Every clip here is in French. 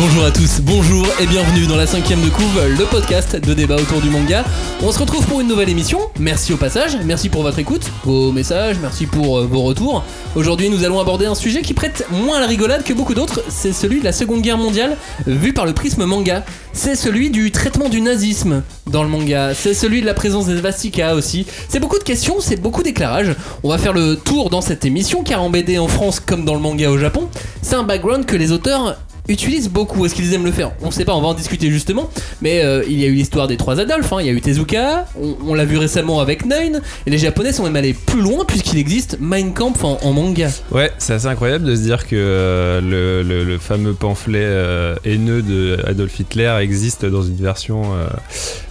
Bonjour à tous, bonjour et bienvenue dans la cinquième de couve, le podcast de débat autour du manga. On se retrouve pour une nouvelle émission. Merci au passage, merci pour votre écoute, vos messages, merci pour euh, vos retours. Aujourd'hui, nous allons aborder un sujet qui prête moins à la rigolade que beaucoup d'autres. C'est celui de la Seconde Guerre mondiale, vu par le prisme manga. C'est celui du traitement du nazisme dans le manga. C'est celui de la présence des Vastika aussi. C'est beaucoup de questions, c'est beaucoup d'éclairages. On va faire le tour dans cette émission, car en BD en France comme dans le manga au Japon, c'est un background que les auteurs utilisent beaucoup. Est-ce qu'ils aiment le faire? On sait pas, on va en discuter justement. Mais euh, il y a eu l'histoire des trois Adolphes, hein. il y a eu Tezuka, on, on l'a vu récemment avec Neun, et les Japonais sont même allés plus loin puisqu'il existe Mein Kampf en, en manga. Ouais, c'est assez incroyable de se dire que euh, le, le- le fameux pamphlet euh, haineux de Adolf Hitler existe dans une version euh,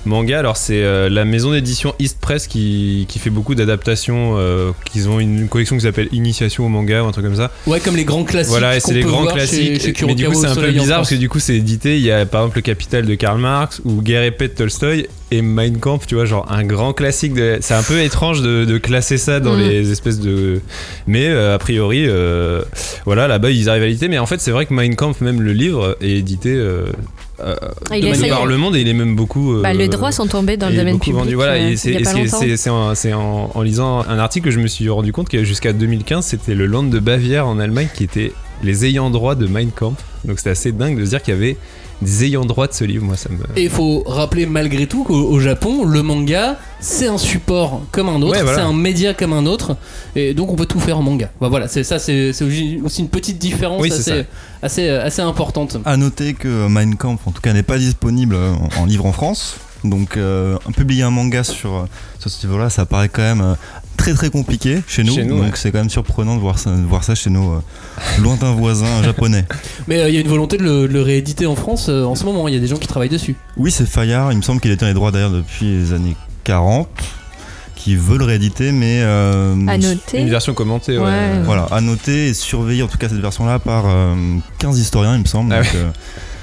manga. Alors c'est la maison d'édition East Press qui, qui fait beaucoup d'adaptations. qu'ils ont une, collection qui s'appelle Initiation au manga ou un truc comme ça. Ouais, comme les grands classiques. Voilà, et c'est les grands classiques. Chez, chez mais du coup, Kurokawa c'est un peu bizarre parce que du coup, c'est édité. Il y a par exemple le Capital de Karl Marx ou Guerre et paix de Tolstoï et Mein Kampf, tu vois, genre un grand classique. De... C'est un peu étrange de, de classer ça dans Mm. les espèces de. Mais euh, a priori, euh, voilà, là-bas ils arrivent à l'éditer. Mais en fait, c'est vrai que Mein Kampf, même le livre, est édité. euh, euh, Ah, il par le monde et il est même beaucoup. euh, Bah, les droits sont tombés dans le domaine public. vendu. Voilà, euh, c'est en, en- en lisant un article que je me suis rendu compte que jusqu'à 2015, c'était le Land de Bavière en Allemagne qui était les ayants droit de Mein Kampf. Donc c'était assez dingue de se dire qu'il y avait des ayants droit de ce livre. Moi, ça me. Et il faut rappeler malgré tout qu'au au Japon, le manga, c'est un support comme un autre, Ouais, voilà. c'est un média comme un autre, et donc on peut tout faire en manga. Bah voilà, c'est ça, c'est c'est aussi une petite différence Oui, assez, assez, assez importante. À noter que Mein Kampf, en tout cas, n'est pas disponible en, en livre en France. Donc, euh, publier un manga sur, sur ce niveau-là, ça paraît quand même euh, très très compliqué chez nous. Chez nous, donc, ouais. c'est quand même surprenant de voir ça, de voir ça chez nos euh, lointains voisins japonais. Mais euh, il y a une volonté de le, de le rééditer en France euh, en ce moment, il y a des gens qui travaillent dessus. Oui, c'est Fayard. Il me semble qu'il détient les droits d'ailleurs depuis les années 40, qui veut le rééditer, mais. euh, À noter. Une version commentée, ouais. Ouais. Voilà, à noter et surveiller en tout cas cette version-là par euh, 15 historiens, il me semble. Ah donc, euh,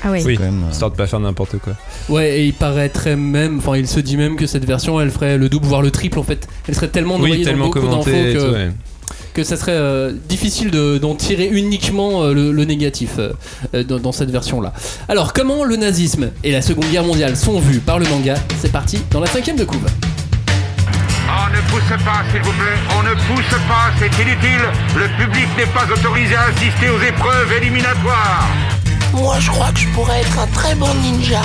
Ah oui. Oui. quand même, euh, Histoire de pas faire n'importe quoi. Ouais, et il paraîtrait même, enfin il se dit même que cette version, elle ferait le double, voire le triple en fait. Elle serait tellement noyée Oui, tellement dans beaucoup d'infos que, tout, ouais. que ça serait euh, difficile de- d'en tirer uniquement euh, le, le négatif dans, dans cette version-là. Alors, comment le nazisme et la Seconde Guerre mondiale sont vus par le manga? C'est parti dans la cinquième de couve. On ne pousse pas, s'il vous plaît. On ne pousse pas, c'est inutile. Le public n'est pas autorisé à assister aux épreuves éliminatoires. Moi, je crois que je pourrais être un très bon ninja.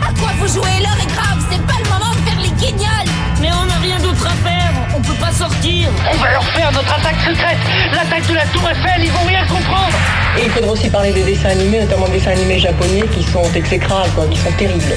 À quoi vous jouez L'heure est grave, c'est pas le moment de faire les guignols Mais on n'a rien d'autre à faire, on peut pas sortir. On va leur faire notre attaque secrète L'attaque de la Tour Eiffel, ils vont rien comprendre Et il faudra aussi parler des dessins animés, notamment des dessins animés japonais qui sont exécrables, quoi, qui sont terribles.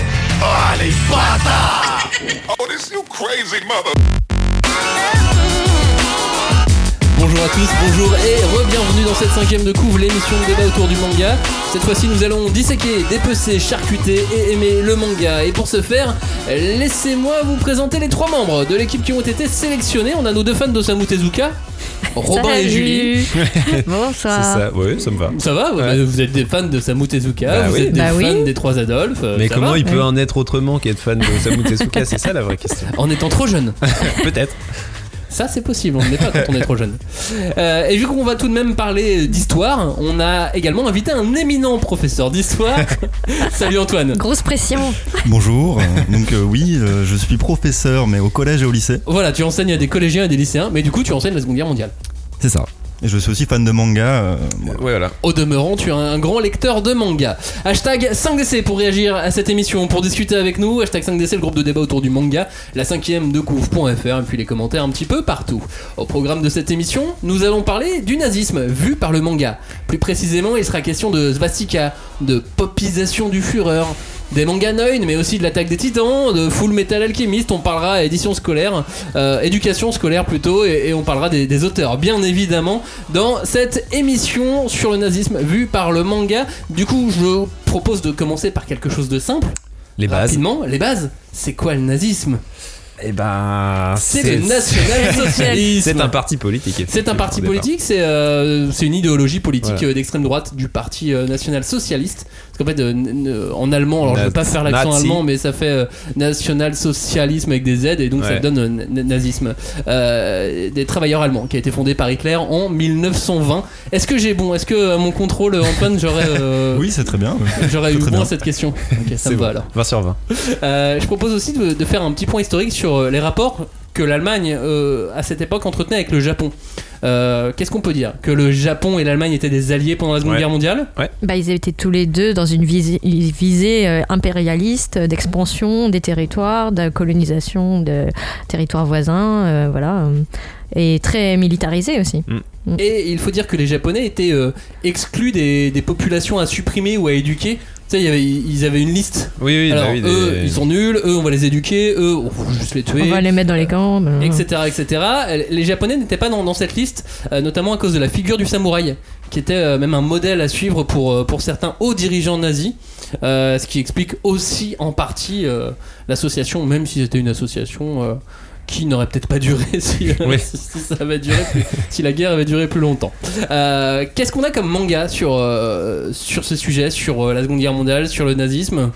Bonjour à tous, bonjour et re-bienvenue dans cette cinquième de couve, l'émission de débat autour du manga. Cette fois-ci, nous allons disséquer, dépecer, charcuter et aimer le manga. Et pour ce faire, laissez-moi vous présenter les trois membres de l'équipe qui ont été sélectionnés. On a nos deux fans d'Osamu Tezuka, Robin et. Julie. C'est Bonsoir. ça, ouais, ça me va. Ça va Ouais. Vous êtes des fans de Samu Tezuka, Bah vous oui. êtes des Bah fans oui. des trois Adolphes. euh, Mais ça comment va il peut Ouais. en être autrement qu'être fan de Osamu Tezuka C'est ça la vraie question. En étant trop jeune. Peut-être. Ça, c'est possible, on ne l'est pas quand on est trop jeune. Euh, et vu qu'on va tout de même parler d'histoire, on a également invité un éminent professeur d'histoire. Salut Antoine. Grosse pression. Bonjour. euh, donc, euh, oui, euh, je suis professeur, mais au collège et au lycée. Voilà, tu enseignes à des collégiens et des lycéens, mais du coup, tu enseignes la Seconde Guerre mondiale. C'est ça. Et je suis aussi fan de manga. euh. Ouais. Au demeurant, tu es un grand lecteur de manga. Hashtag 5DC pour réagir à cette émission, pour discuter avec nous. Hashtag 5DC, le groupe de débat autour du manga, la cinquième de couvre.fr, et puis les commentaires un petit peu partout. Au programme de cette émission, nous allons parler du nazisme vu par le manga. Plus précisément, il sera question de svastika, de popisation du Führer, des mangas mais aussi de l'attaque des titans, de Full Metal Alchemist, on parlera édition scolaire, euh, éducation scolaire plutôt, et, et on parlera des, des auteurs, bien évidemment, dans cette émission sur le nazisme vu par le manga. Du coup, je propose de commencer par quelque chose de simple. Les bases. Rapidement, les bases. C'est quoi le nazisme? Eh ben, C'est le national-socialisme. C'est un parti politique. C'est un parti politique, c'est euh, une idéologie politique Voilà. euh, d'extrême droite du parti euh, national-socialiste. Parce qu'en fait, euh, en allemand, alors je ne veux pas faire l'accent allemand, mais ça fait euh, national-socialisme avec des Z, et donc ça donne nazisme. Des travailleurs allemands, qui a été fondé par Hitler en 1920. Est-ce que j'ai bon? Est-ce que mon contrôle, Antoine, j'aurais Oui, c'est très bien. j'aurais eu bon bien. à cette question? Ok, ça me bon. va alors. 20 sur 20. Euh, je propose aussi de, de faire un petit point historique sur euh, les rapports que l'Allemagne, euh, à cette époque, entretenait avec le Japon. Euh, Qu'est-ce qu'on peut dire? Que le Japon et l'Allemagne étaient des alliés pendant la Seconde Ouais. Guerre mondiale? Bah, ils étaient tous les deux dans une visée, impérialiste d'expansion des territoires, de colonisation de territoires voisins, euh, voilà, et très militarisés aussi. Et il faut dire que les Japonais étaient euh, exclus des, des populations à supprimer ou à éduquer. Tu sais, il y avait- ils avaient une liste. Oui, oui, Alors, bah oui, des- eux, ils sont nuls, eux, on va les éduquer, eux, on va juste les tuer. On va les mettre dans les camps. bah, etc., etc. Les Japonais n'étaient pas dans, dans cette liste, euh, notamment à cause de la figure du samouraï, qui était euh, même un modèle à suivre pour, euh, pour certains hauts dirigeants nazis, euh, ce qui explique aussi en partie euh, l'association, même si c'était une association euh, qui n'aurait peut-être pas duré si, Oui. si- si ça avait duré plus- si la guerre avait duré plus longtemps. Euh, Qu'est-ce qu'on a comme manga sur, euh, sur ce sujet, sur euh, la Seconde Guerre mondiale, sur le nazisme?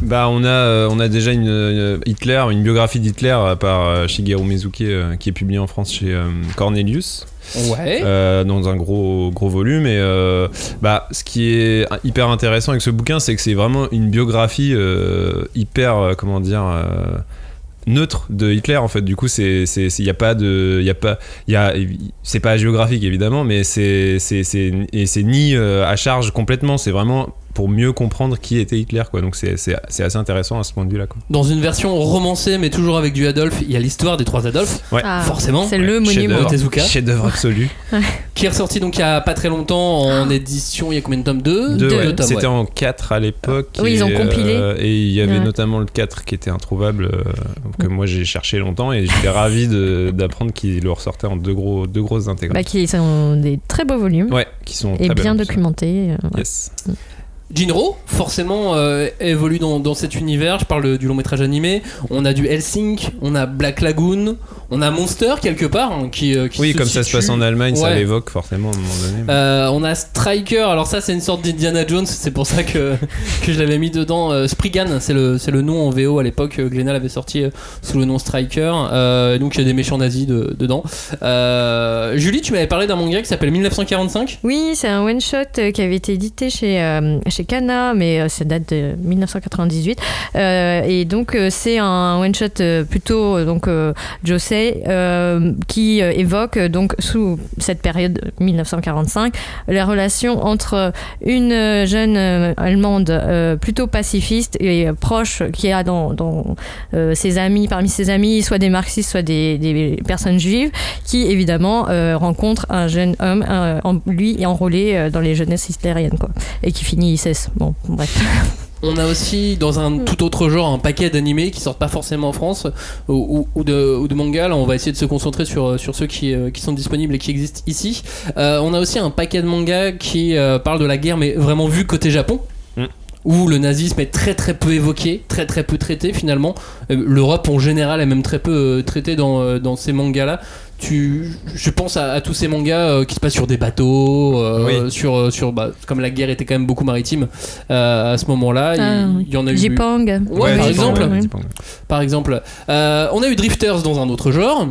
Bah on a on a déjà une, une Hitler, une biographie d'Hitler par Shigeru Mizuki qui est publiée en France chez Cornelius Ouais. euh, dans un gros gros volume et euh, bah ce qui est hyper intéressant avec ce bouquin c'est que c'est vraiment une biographie euh, hyper comment dire neutre de Hitler en fait. Du coup c'est c'est il y a pas de c'est pas géographique évidemment mais c'est c'est c'est et c'est ni euh, à charge complètement. C'est vraiment pour mieux comprendre qui était Hitler quoi donc c'est c'est c'est assez intéressant à ce point de vue là quoi Dans une version romancée, mais toujours avec du Adolphe, il y a l'histoire des trois Adolphes. ouais Ah, forcément. C'est le monument. d'œuvre. Tezuka. chef d'œuvre absolu qui est ressorti donc il y a pas très longtemps en édition. Il y a combien de tomes? Deux? Deux, Deux ouais. tomes, C'était ouais. en 4 à l'époque. Oui, ils ont et, compilé. euh, et il y avait Ouais. notamment le 4 qui était introuvable, euh, que moi j'ai cherché longtemps et j'étais ravi de- d'apprendre qu'il le ressortait en deux, gros, deux grosses Bah, intégrales. qui sont des très beaux volumes Ouais, qui sont et très bien documentés. euh, ouais. Yes. Jinro, forcément, euh, évolue dans, dans cet univers. Je parle du long métrage animé. On a du Helsing, on a Black Lagoon, on a Monster quelque part hein, qui, euh, qui Oui, comme ça se passe en Allemagne, ça l'évoque forcément à un moment donné. Euh, on a Striker, alors ça c'est une sorte d'Indiana Jones, c'est pour ça que, que je l'avais mis dedans. Euh, Spriggan, c'est le, c'est le nom en VO à l'époque, Glénat l'avait sorti sous le nom Striker. Euh, donc il y a des méchants nazis de- dedans. Euh, Julie, tu m'avais parlé d'un manga qui s'appelle 1945 Oui, c'est un one-shot qui avait été édité chez, euh, chez mais euh, ça date de 1998. Euh, et donc, euh, c'est un one-shot plutôt donc, euh, qui évoque, donc, sous cette période 1945, la relation entre une jeune Allemande plutôt pacifiste et proche qui a dans, ses amis, parmi ses amis, soit des marxistes, soit des, personnes juives, qui évidemment euh, rencontre un jeune homme, lui enrôlé dans les jeunesses hitlériennes, quoi, et qui finit ISS. Bon, bref. On a aussi dans un tout autre genre un paquet d'animés qui sortent pas forcément en France ou, ou- ou de, ou de mangas. Là, on va essayer de se concentrer sur, sur ceux qui, euh, qui sont disponibles et qui existent ici. Euh, on a aussi un paquet de mangas qui euh, parlent de la guerre, mais vraiment vu côté Japon. Mm. Où le nazisme est très très peu évoqué, très très peu traité finalement. Euh, L'Europe en général est même très peu euh, traitée dans, euh, dans ces mangas-là. Tu, je pense à, à tous ces mangas euh, qui se passent sur des bateaux, euh, Oui. sur, euh, sur bah, comme la guerre était quand même beaucoup maritime euh, à ce moment-là. Ah, il, oui. il y en a eu. J-Pang. Ouais, par exemple. ouais, Oui. J-Pang. Par exemple, Euh, on a eu Drifters dans un autre genre.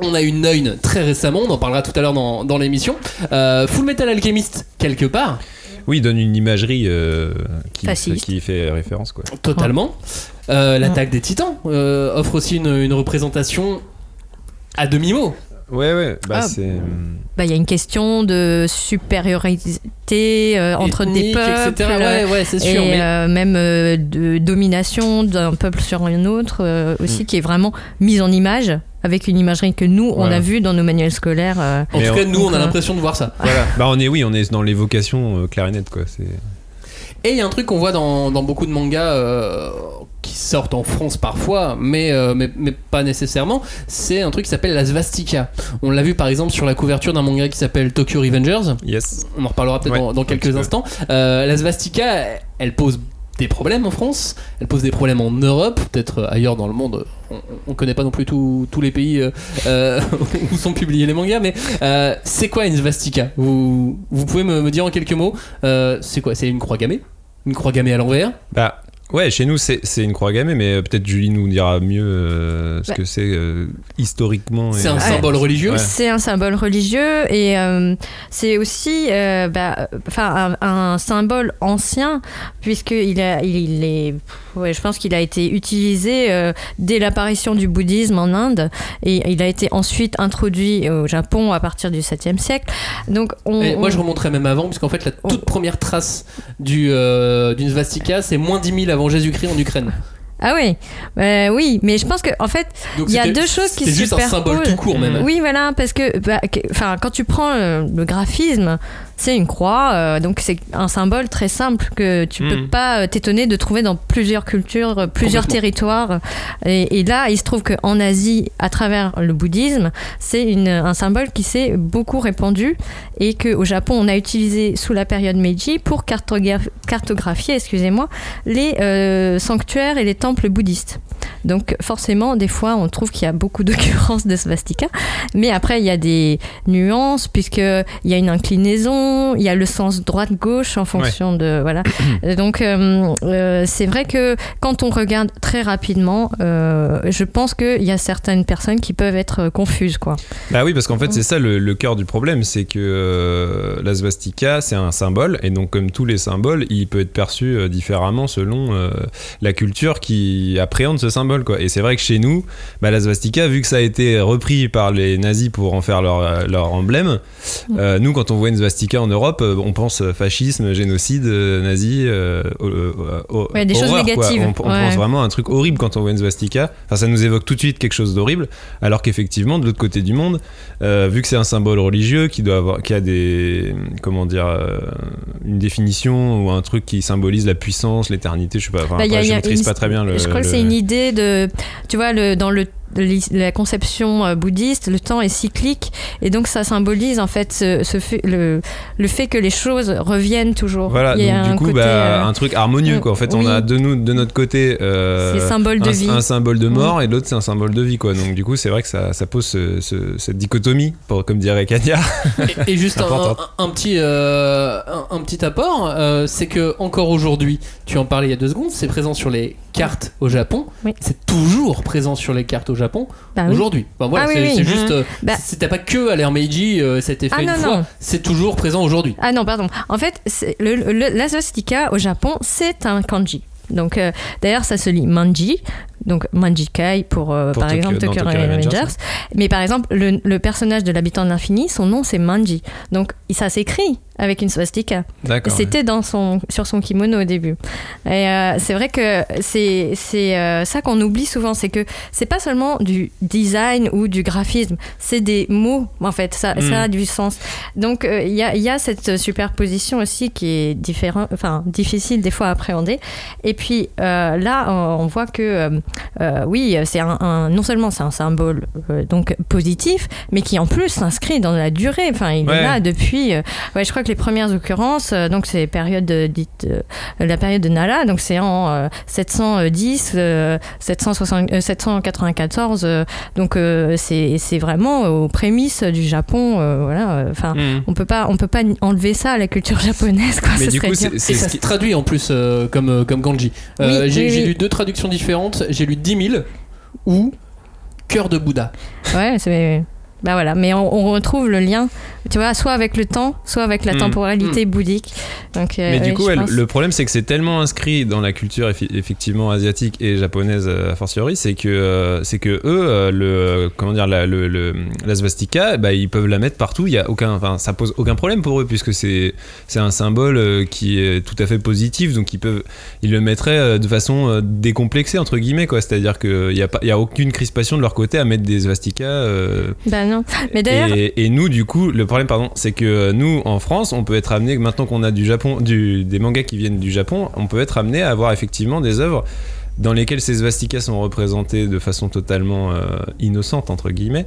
On a eu Neun très récemment, on en parlera tout à l'heure dans, dans l'émission. Euh, Full Metal Alchemist, quelque part, Oui, il donne une imagerie euh, qui, fait référence quoi. totalement. Euh, L'attaque des titans euh, offre aussi une, une représentation à demi-mot. Ouais, ouais, bah Ah. c'est. Bah, Il y a une question de supériorité euh, entre des peuples. etc. Ouais, ouais, c'est sûr. et mais euh, même euh, de domination d'un peuple sur un autre euh, aussi Mm. qui est vraiment mise en image avec une imagerie que nous on Voilà. a vue dans nos manuels scolaires euh. en tout cas, on- nous, on a euh, l'impression de voir ça. Voilà. bah on est, oui, on est dans l'évocation euh, clarinette quoi. C'est. Et il y a un truc qu'on voit dans, dans beaucoup de mangas euh, qui sortent en France parfois, mais, euh, mais, mais pas nécessairement, c'est un truc qui s'appelle la svastika. On l'a vu par exemple sur la couverture d'un manga qui s'appelle Tokyo Revengers. Yes. On en reparlera peut-être Ouais, dans, quelques instants. Euh, la svastika, elle pose des problèmes en France, elle pose des problèmes en Europe, peut-être ailleurs dans le monde. On, on connaît pas non plus tous les pays euh, où sont publiés les mangas, mais euh, c'est quoi une svastika? Vous, vous pouvez me, me dire en quelques mots euh, C'est quoi? C'est une croix gammée? Une croix gammée à l'envers Bah. Ouais, chez nous c'est c'est une croix gammée, mais euh, peut-être Julie nous dira mieux euh, ce Bah. que c'est euh, historiquement. C'est un symbole religieux Ouais. C'est un symbole religieux et euh, c'est aussi euh, bah, enfin, un, un symbole ancien puisqu'il il est, ouais, je pense qu'il a été utilisé euh, dès l'apparition du bouddhisme en Inde et il a été ensuite introduit au Japon à partir du 7e siècle. Donc on, Et moi je remonterais même avant, puisqu'en fait la toute première trace du, euh, d'une svastika c'est moins 10 000 avant Jésus-Christ en Ukraine. Ah oui, Euh, oui, mais je pense que en fait, il y a deux choses qui c'est se juste un symbole superposent. tout court même. Oui, voilà, parce que, bah, quand tu prends euh, le graphisme, c'est une croix, euh, donc c'est un symbole très simple que tu peux Mhm. pas euh, t'étonner de trouver dans plusieurs cultures, euh, plusieurs territoires. Et, et là, il se trouve qu'en Asie, à travers le bouddhisme, c'est un symbole qui s'est beaucoup répandu et qu'au Japon, on a utilisé sous la période Meiji pour cartogra- cartographier, excusez-moi, les euh, sanctuaires et les temples bouddhistes. Donc forcément, des fois, on trouve qu'il y a beaucoup d'occurrences de svastika, mais après, il y a des nuances puisqu'il y a une inclinaison, il y a le sens droite-gauche en fonction de... Voilà. Donc euh, euh, c'est vrai que quand on regarde très rapidement, euh, je pense qu'il y a certaines personnes qui peuvent être confuses. Quoi. Bah oui, parce qu'en fait, c'est ça le, le cœur du problème, c'est que euh, la svastika, c'est un symbole, et donc comme tous les symboles, il peut être perçu euh, différemment selon euh, la culture qui appréhende ce symbole. Quoi. Et c'est vrai que chez nous, bah, la svastika, vu que ça a été repris par les nazis pour en faire leur, euh, leur emblème, euh, nous, quand on voit une svastika en Europe, euh, on pense fascisme, génocide, euh, nazi, euh, euh, euh, Ouais, des choses quoi. négatives. On, on Ouais. pense vraiment à un truc horrible quand on voit une svastika. Enfin, ça nous évoque tout de suite quelque chose d'horrible, alors qu'effectivement, de l'autre côté du monde, euh, vu que c'est un symbole religieux qui doit avoir, qui a des, comment dire, euh, une définition ou un truc qui symbolise la puissance, l'éternité, je sais pas. Enfin, Bah, il y a- après, y a maîtrise une- pas très bien le. Je crois que c'est une idée de, tu vois, le, dans le la conception euh, bouddhiste, le temps est cyclique et donc ça symbolise en fait ce, ce fait, le, le fait que les choses reviennent toujours. Voilà, Il y a donc du un coup, côté, bah, euh, un truc harmonieux, quoi. En fait, on a de, nous, de notre côté euh, symbole de un, vie. un symbole de mort et l'autre, c'est un symbole de vie, quoi. Donc, du coup, c'est vrai que ça, ça pose ce- ce- cette dichotomie, pour, comme dirait Kanya. Et, et juste un, Importante. un- un petit, euh, un, un petit apport, euh, c'est que encore aujourd'hui, tu en parlais il y a deux secondes, c'est présent sur les cartes au Japon. Oui. C'est toujours présent sur les cartes au Japon Bah oui. aujourd'hui. Enfin, voilà, Ah oui, c'est oui. c'est juste, euh, Bah- c'était pas que à l'ère Meiji, euh, c'était fait Ah une non, fois. C'est toujours présent aujourd'hui. Ah non, pardon. En fait, le, le- la svastika au Japon, c'est un kanji. Donc, euh, d'ailleurs, ça se lit manji, donc manjikai pour, euh, Pour par Tokyo- exemple Tokyo Tokyo Revengers. Revengers, Mais par exemple, le, le personnage de l'habitant de l'infini, son nom c'est Manji. Donc, ça s'écrit avec une swastika. C'était dans son, sur son kimono au début. Et euh, c'est vrai que c'est euh, ça qu'on oublie souvent, c'est que c'est pas seulement du design ou du graphisme, c'est des mots en fait, ça, Mm. ça a du sens. Donc euh, il y, a, y a cette superposition aussi qui est différent, enfin, difficile des fois à appréhender. Et puis là, on on voit que euh, oui, c'est un, un- non seulement c'est un symbole euh, donc positif, mais qui en plus s'inscrit dans la durée. Enfin, il Ouais. est là depuis. euh, ouais, je crois que les premières occurrences, euh, donc c'est période dite la période de Nara, donc c'est en euh, 710, euh, 760, euh, 794. euh, donc euh, c'est c'est vraiment aux prémices du Japon. euh, voilà. euh, Enfin, Mhm. on peut pas on peut pas enlever ça à la culture japonaise. Quoi, Mais ce du coup, Et ça se qui. traduit en plus euh, comme, comme kanji. Euh, Oui, j'ai oui, lu deux traductions différentes. J'ai lu 10 000 ou cœur de Bouddha. Ouais, c'est. Bah voilà, mais on, on retrouve le lien, tu vois, soit avec le temps, soit avec la Mm. temporalité bouddhique. Donc, euh, Mais du oui, coup, pense- le problème, c'est que c'est tellement inscrit dans la culture effectivement asiatique et japonaise euh, a fortiori, c'est que euh, c'est que eux, euh, le comment dire, la, le, le- la svastika, bah, ils peuvent la mettre partout. Il y a aucun, enfin, ça pose aucun problème pour eux puisque c'est c'est un symbole qui est tout à fait positif, donc ils peuvent, ils le mettraient de façon décomplexée entre guillemets quoi. C'est-à-dire qu'il y a pas, il y a aucune crispation de leur côté à mettre des svastikas. euh, Bah non. Mais d'ailleurs, et, et nous, du coup, le problème, pardon, c'est que euh, nous, en France, on peut être amené, maintenant qu'on a du Japon, des mangas qui viennent du Japon, on peut être amené à avoir effectivement des œuvres dans lesquelles ces svastikas sont représentés de façon totalement euh, innocente, entre guillemets.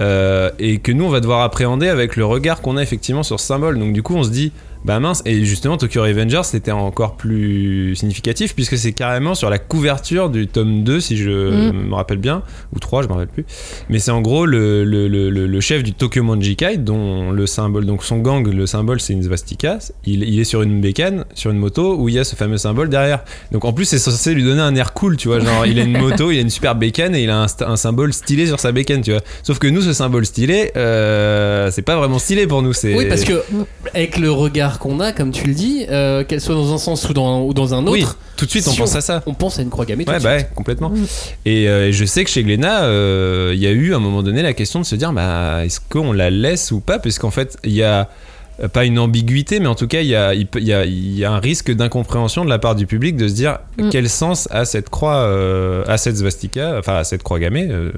euh, et que nous on va devoir appréhender avec le regard qu'on a effectivement sur ce symbole donc du coup on se dit Bah mince, et justement Tokyo Revengers c'était encore plus significatif puisque c'est carrément sur la couverture du tome 2 si je Mm. me rappelle bien, ou 3 je me rappelle plus. Mais c'est en gros le, le, le, le- chef du Tokyo Manjikai dont le symbole, donc son gang, le symbole c'est une svastika, il, il est sur une bécane, sur une moto où il y a ce fameux symbole derrière. Donc en plus c'est censé lui donner un air cool, tu vois, genre il a une moto, il a une super bécane et il a un symbole stylé sur sa bécane, tu vois. Sauf que nous ce symbole stylé, euh, c'est pas vraiment stylé pour nous. c'est Oui, parce que avec le regard qu'on a, comme tu le dis, euh, qu'elle soit dans un sens ou dans, ou dans un autre, Oui, tout de suite on pense à ça. on pense à une croix gammée. tout Ouais, de bah suite. ouais, complètement. Et, euh, et je sais que chez Glénat, euh, il y a eu à un moment donné la question de se dire bah, est-ce qu'on la laisse ou pas? Parce qu'en fait, il y a pas une ambiguïté, mais en tout cas, il y a, il peut- il y a, il y a un risque d'incompréhension de la part du public de se dire Mm. quel sens a cette croix, euh, a cette svastika, enfin à cette croix gammée euh,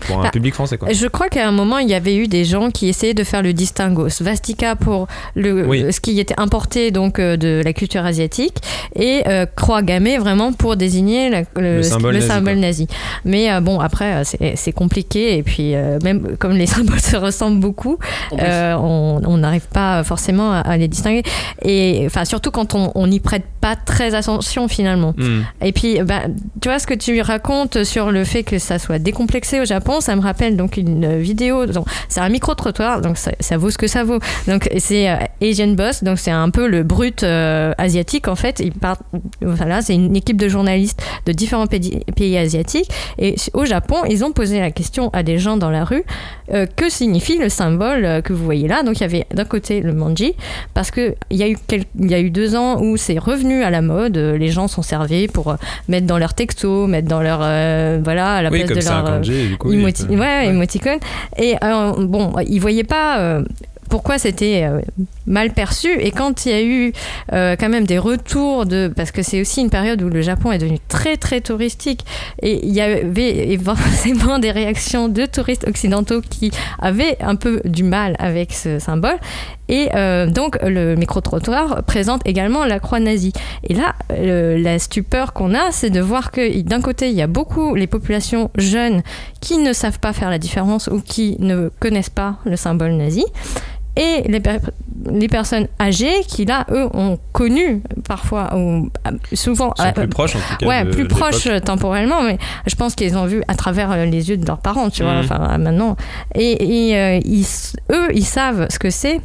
pour un Bah, public français. Quoi. Je crois qu'à un moment, il y avait eu des gens qui essayaient de faire le distinguo. Svastika pour le, Oui. ce qui était importé donc euh, de la culture asiatique et euh, croix gammée vraiment pour désigner la- le, Le symbole nazi, symbole nazi. Mais euh, bon, après, euh, c'est compliqué et puis euh, même comme les symboles se ressemblent beaucoup, euh, on n'arrive pas forcément à, à les distinguer. Et enfin, surtout quand on n'y prête pas très attention finalement. Hmm. Et puis, bah, tu vois ce que tu racontes sur le fait que ça soit décomplexé au Japon, ça me rappelle donc une vidéo. donc, C'est un micro-trottoir, donc ça, ça vaut ce que ça vaut. Donc c'est euh, Asian Boss, donc c'est un peu le brut euh, asiatique en fait. Il part, voilà, c'est une équipe de journalistes de différents pays, pays asiatiques. Et au Japon, ils ont posé la question à des gens dans la rue euh, que signifie le symbole que vous voyez là. Donc il y avait d'un côté le manji, parce que il y a eu y a eu deux ans où c'est revenu à la mode. euh, Les gens sont servis pour euh, mettre dans leur texto, mettre dans leur euh, voilà à la Oui, place de leur kanji, du coup. il Emoti- peut- ouais, émoticône. Et euh, bon, ils voyaient pas pourquoi c'était mal perçu. Et quand il y a eu euh, quand même des retours de. Parce que c'est aussi une période où le Japon est devenu très très touristique. Et il y avait forcément des réactions de touristes occidentaux qui avaient un peu du mal avec ce symbole. Et euh, donc le micro-trottoir présente également la croix nazie. Et là, la stupeur qu'on a, c'est de voir que d'un côté, il y a beaucoup les populations jeunes qui ne savent pas faire la différence ou qui ne connaissent pas le symbole nazi. Et les, per- les personnes âgées qui, là, eux, ont connu parfois, ou euh, souvent, Ils sont euh, plus proches en tout cas. ouais, de- plus proches temporellement, mais je pense qu'ils ont vu à travers les yeux de leurs parents, tu vois, Mhm. enfin maintenant. Et, et, euh, ils s- eux, ils savent ce que c'est.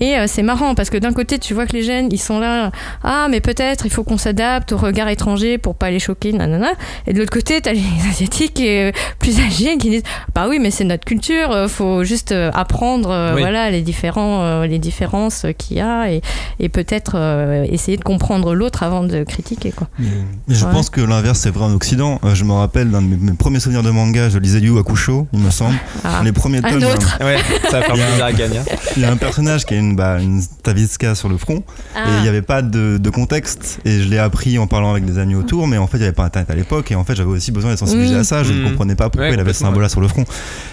Et euh, c'est marrant parce que d'un côté, tu vois que les jeunes, ils sont là, ah, mais peut-être il faut qu'on s'adapte au regard étranger pour pas les choquer, nanana. Et de l'autre côté, t'as les Asiatiques euh, plus âgés qui disent, bah oui, mais c'est notre culture, euh, faut juste euh, apprendre, euh, Oui. voilà, les différents, euh, les différences qu'il y a et, et peut-être euh, essayer de comprendre l'autre avant de critiquer, quoi. Mais je Ouais. pense que l'inverse c'est vrai en Occident. Euh, je me rappelle d'un de mes, mes premiers souvenirs de manga, je lisais Yu Hakusho, il me semble. Ah. Les premiers tomes, il y a autre. Ouais, ça va faire plaisir à Gagna. Il y a un personnage qui a une, bah, une Taviska sur le front. Ah. et il n'y avait pas de, de contexte. Et je l'ai appris en parlant avec des amis autour mais en fait il n'y avait pas internet à l'époque. Et en fait j'avais aussi besoin d'être sensibilisé Oui. à ça. Je ne Mhm. comprenais pas pourquoi Ouais, il avait ce complètement, symbole là sur le front.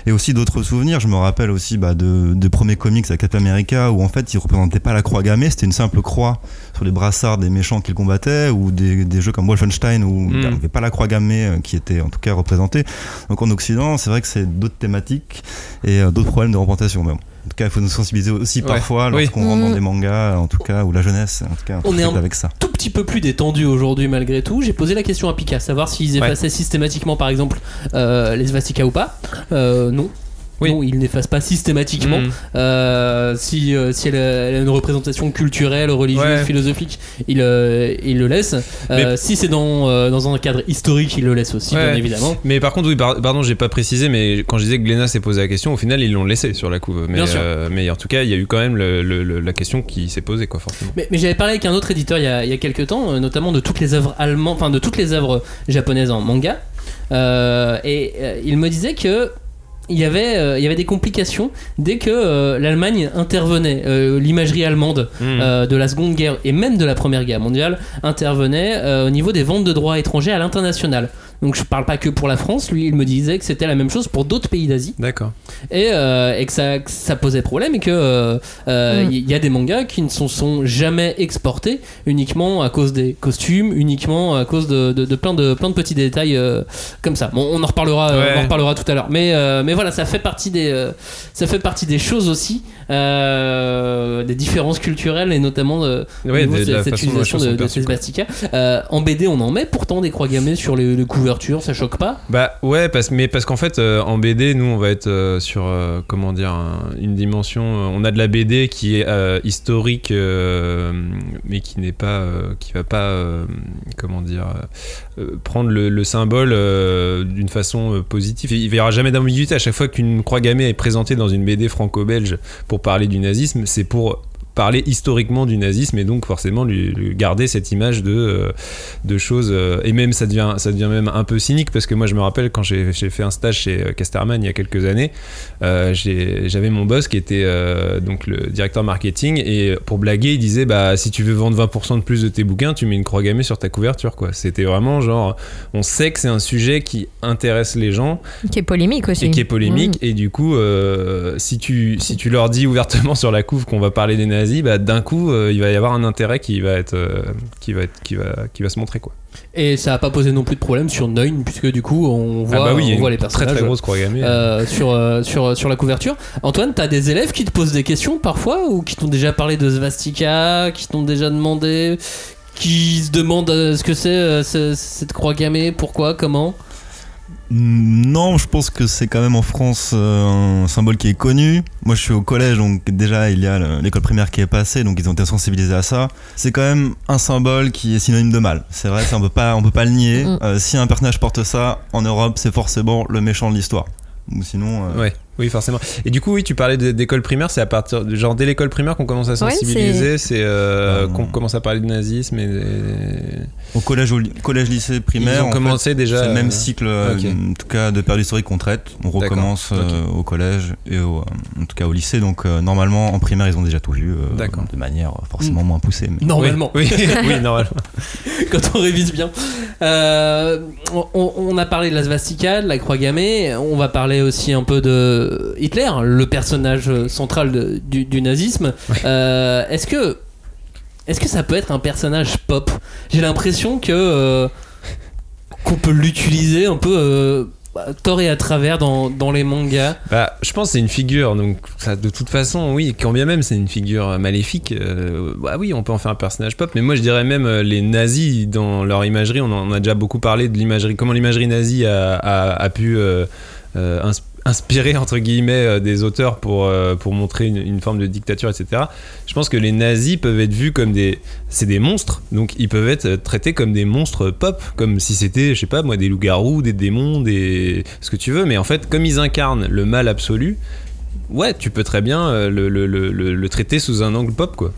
Et aussi d'autres souvenirs. Je me rappelle aussi bah, de, de premiers comics à Captain America où en fait il représentait pas la croix gammée. C'était une simple croix sur les brassards des méchants qu'il combattait ou des, des jeux comme Wolfenstein où il n'y avait pas la croix gammée euh, qui était en tout cas représentée. Donc en Occident c'est vrai que c'est d'autres thématiques et euh, d'autres problèmes de représentation. En tout cas, il faut nous sensibiliser aussi Ouais. parfois Oui. lorsqu'on rentre dans Mm. des mangas, en tout cas, ou la jeunesse, en tout cas, On est un- avec ça. tout petit peu plus détendu aujourd'hui malgré tout. J'ai posé la question à Pika, savoir s'ils Ouais. effaçaient systématiquement par exemple euh, les svastikas ou pas. Euh, non. Oui. Non, ils n'effacent pas systématiquement. Mm. Euh, si euh, si elle, a, elle a une représentation culturelle, religieuse, Ouais. philosophique, il, euh, il le laisse. Mais- si c'est dans, dans un cadre historique, il le laisse aussi, Ouais. bien évidemment. Mais par contre, oui, par- pardon, j'ai pas précisé, mais quand je disais que Glénat s'est posé la question, au final, ils l'ont laissé sur la couve. Mais, Bien sûr. mais en tout cas, il y a eu quand même le- le- le- la question qui s'est posée, quoi, forcément. Mais, mais j'avais parlé avec un autre éditeur il y a, il y a quelques temps, notamment de toutes les œuvres allemandes, enfin de toutes les œuvres japonaises en manga. Euh, et euh, il me disait que il y avait, euh, il y avait des complications dès que euh, l'Allemagne intervenait. Euh, L'imagerie allemande Mm. euh, de la Seconde Guerre et même de la Première Guerre mondiale intervenait au niveau des ventes de droits étrangers à l'international. Donc je parle pas que pour la France, lui il me disait que c'était la même chose pour d'autres pays d'Asie D'accord. et, euh, et que, ça, que ça posait problème et que euh, euh, Mm. il y a des mangas qui ne sont, sont jamais exportés uniquement à cause des costumes, uniquement à cause de, de- de plein, de plein de petits détails euh, comme ça. Bon, on en reparlera, euh, Ouais. on en reparlera tout à l'heure. Mais, euh, mais voilà, ça fait partie des, euh, ça fait partie des choses aussi euh, des différences culturelles et notamment de, au Ouais, de- de la cette utilisation de, de swastikas. Euh, en BD, on en met pourtant des croix gammées sur les, les couvertures, ça choque pas? Bah ouais, parce, mais parce qu'en fait, euh, en BD, nous, on va être euh, sur, euh, comment dire, un- une dimension. euh, on a de la BD qui est euh, historique, euh, mais qui n'est pas, euh, qui va pas, euh, comment dire, euh, euh, prendre le, le symbole euh, d'une façon euh, positive. Il n'y aura jamais d'ambiguïté à chaque fois qu'une croix gammée est présentée dans une BD franco-belge pour parler du nazisme, c'est pour parler historiquement du nazisme et donc forcément lui, lui garder cette image de, euh, de choses euh, et même ça devient ça devient même un peu cynique parce que moi je me rappelle quand j'ai fait un stage chez euh, Casterman il y a quelques années euh, j'avais mon boss qui était euh, donc le directeur marketing et pour blaguer il disait bah si tu veux vendre 20% de plus de tes bouquins tu mets une croix gammée sur ta couverture quoi. C'était vraiment genre on sait que c'est un sujet qui intéresse les gens. Qui est polémique aussi. et qui est polémique. Et du coup euh, si tu si tu leur dis ouvertement sur la couve qu'on va parler des nazis bah d'un coup euh, il va y avoir un intérêt qui va être euh, qui va être qui va qui va se montrer quoi Et ça a pas posé non plus de problème sur Neun, puisque du coup, on voit, ah bah oui il y a on voit les personnages. très très grosse croix gammée euh, sur, euh, sur, sur la couverture. Antoine, t'as des élèves qui te posent des questions parfois ou qui t'ont déjà parlé de Svastika, qui t'ont déjà demandé, qui se demandent euh, ce que c'est ce- cette croix gammée, pourquoi, comment? Mm, Non, je pense que c'est quand même en France euh, un symbole qui est connu. Moi, je suis au collège, donc déjà, il y a le- l'école primaire qui est passée, donc ils ont été sensibilisés à ça. C'est quand même un symbole qui est synonyme de mal. C'est vrai, ça, on peut pas, on peut pas le nier. Mm. Euh, si un personnage porte ça en Europe, c'est forcément le méchant de l'histoire. Ou sinon, euh, Ouais, oui, forcément. Et du coup, oui, tu parlais de- d'école primaire, c'est à partir de, genre dès l'école primaire qu'on commence à Ouais, sensibiliser, c'est euh, Ah, non. qu'on commence à parler de nazisme et, et- au collège, au li- collège, lycée, primaire, commencé fait, déjà. c'est le même euh, cycle, euh, ok. en tout cas, de période historique qu'on traite. On recommence euh, au collège et au, euh, en tout cas au lycée. Donc, euh, normalement, en primaire, ils ont déjà tout vu, euh, de manière forcément moins poussée. mais- Normalement, Oui, oui, oui, normalement. quand on révise bien. Euh, on, on a parlé de la Svastika, de la croix gammée. On va parler aussi un peu de Hitler, le personnage central de- du, du nazisme. Euh, Est-ce que est-ce que ça peut être un personnage pop? J'ai l'impression que euh, qu'on peut l'utiliser un peu euh, tort et à travers dans, dans les mangas. Bah, je pense que c'est une figure, donc ça, de toute façon, oui, quand bien même c'est une figure maléfique, euh, bah oui, on peut en faire un personnage pop, mais moi je dirais même euh, les nazis dans leur imagerie, on en a déjà beaucoup parlé de l'imagerie, comment l'imagerie nazie a, a- a pu euh, euh, ins- inspirer entre guillemets euh, des auteurs pour, euh, pour montrer une, une forme de dictature, etc. Je pense que les nazis peuvent être vus comme des. C'est des monstres, donc ils peuvent être euh, traités comme des monstres pop, comme si c'était, je sais pas moi, des loups-garous, des démons, des. ce que tu veux, mais en fait, comme ils incarnent le mal absolu, ouais, tu peux très bien euh, le, le- le- traiter sous un angle pop, quoi.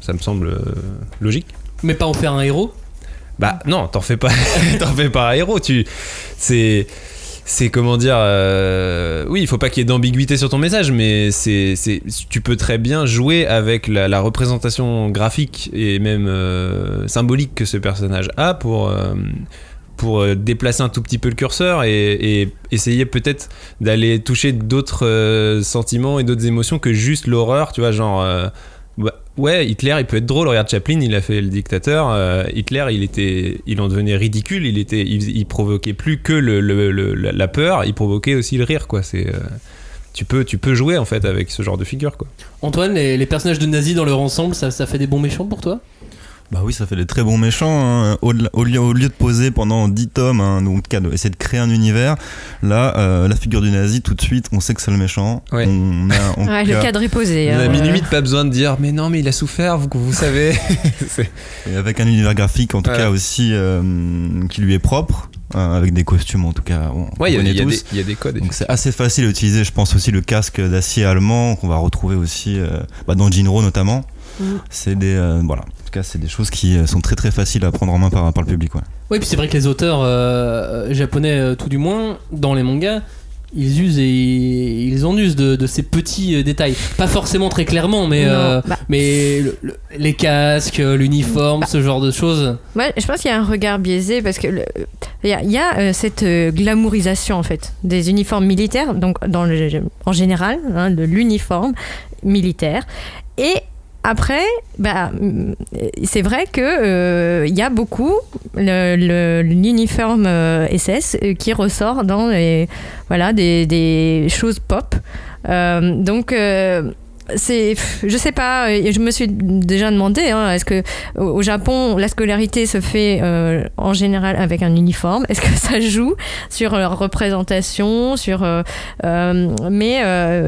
Ça me semble logique. Mais pas en faire un héros? Bah non, t'en fais pas, t'en fais pas un héros. Tu, c'est, c'est comment dire. euh, oui, il faut pas qu'il y ait d'ambiguïté sur ton message, mais c'est, tu peux très bien jouer avec la, représentation graphique et même euh, symbolique que ce personnage a pour. euh, déplacer un tout petit peu le curseur et, et essayer peut-être d'aller toucher d'autres sentiments et d'autres émotions que juste l'horreur, tu vois, genre ouais, Hitler, il peut être drôle. Regarde Chaplin, il a fait le dictateur. euh, Hitler, il était, il en devenait ridicule. Il était, il, provoquait plus que le, la peur, il provoquait aussi le rire, quoi. C'est, euh, tu peux, tu peux jouer en fait avec ce genre de figure, quoi. Antoine, les, les personnages de nazis dans leur ensemble, ça fait des bons méchants pour toi? Bah oui, ça fait des très bons méchants. hein. Au, au lieu, au lieu de poser pendant 10 tomes, hein, donc cas, essayer de créer un univers, là, euh, la figure du nazi, tout de suite, on sait que c'est le méchant. Ouais. On a, le cadre est posé. On a hein. limite pas besoin de dire, mais non, mais il a souffert, vous, vous savez. Et avec un univers graphique, en tout Ouais. cas aussi, euh, qui lui est propre, euh, avec des costumes, en tout cas. bon, on ouais, y a- y, a il y a des codes. Donc c'est assez facile à utiliser, je pense aussi le casque d'acier allemand qu'on va retrouver aussi euh, bah, dans Jinro notamment. C'est des euh, voilà, en tout cas c'est des choses qui euh, sont très très faciles à prendre en main par, par le public. Ouais. Oui, puis c'est vrai que les auteurs euh, japonais, tout du moins, dans les mangas, ils usent et ils en usent de, de ces petits détails. Pas forcément très clairement, mais, euh, bah. mais le- le- les casques, l'uniforme, ce genre de choses. Ouais, je pense qu'il y a un regard biaisé parce que le- il y a, il y a, euh, cette euh, glamourisation en fait des uniformes militaires, donc dans le, en général hein, de l'uniforme militaire. Et après, bah, mm, c'est vrai que euh, y a beaucoup le- le- l'uniforme euh, SS euh, qui ressort dans les, voilà des, des choses pop. Euh, donc euh, c'est, je sais pas, euh, je me suis déjà demandé, hein, est-ce que au Japon, la scolarité se fait euh, en général avec un uniforme? Est-ce que ça joue sur leur représentation sur, euh, Mais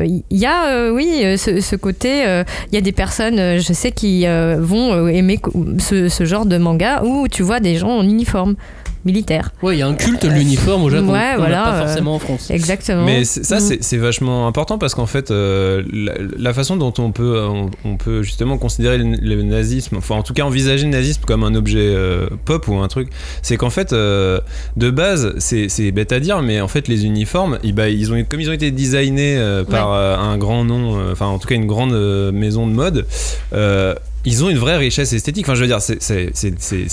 il y a, oui, ce, côté, il y a des personnes, je sais, qui vont aimer ce, ce genre de manga où tu vois des gens en uniforme militaire. Ouais, il y a un culte de l'uniforme au Japon. Ouais, voilà, pas euh, forcément en France. Exactement. Mais c'est- ça, Mm. c'est- vachement important parce qu'en fait, euh, la, la façon dont on peut, on, on peut justement considérer le, le nazisme, enfin en tout cas envisager le nazisme comme un objet euh, pop ou un truc, c'est qu'en fait, euh, de base, c'est bête à dire, mais en fait, les uniformes, ils, bah, ils ont, comme ils ont été designés euh, par euh, un grand nom, euh, enfin en tout cas une grande euh, maison de mode, euh, ils ont une vraie richesse esthétique. Enfin, je veux dire, c'est-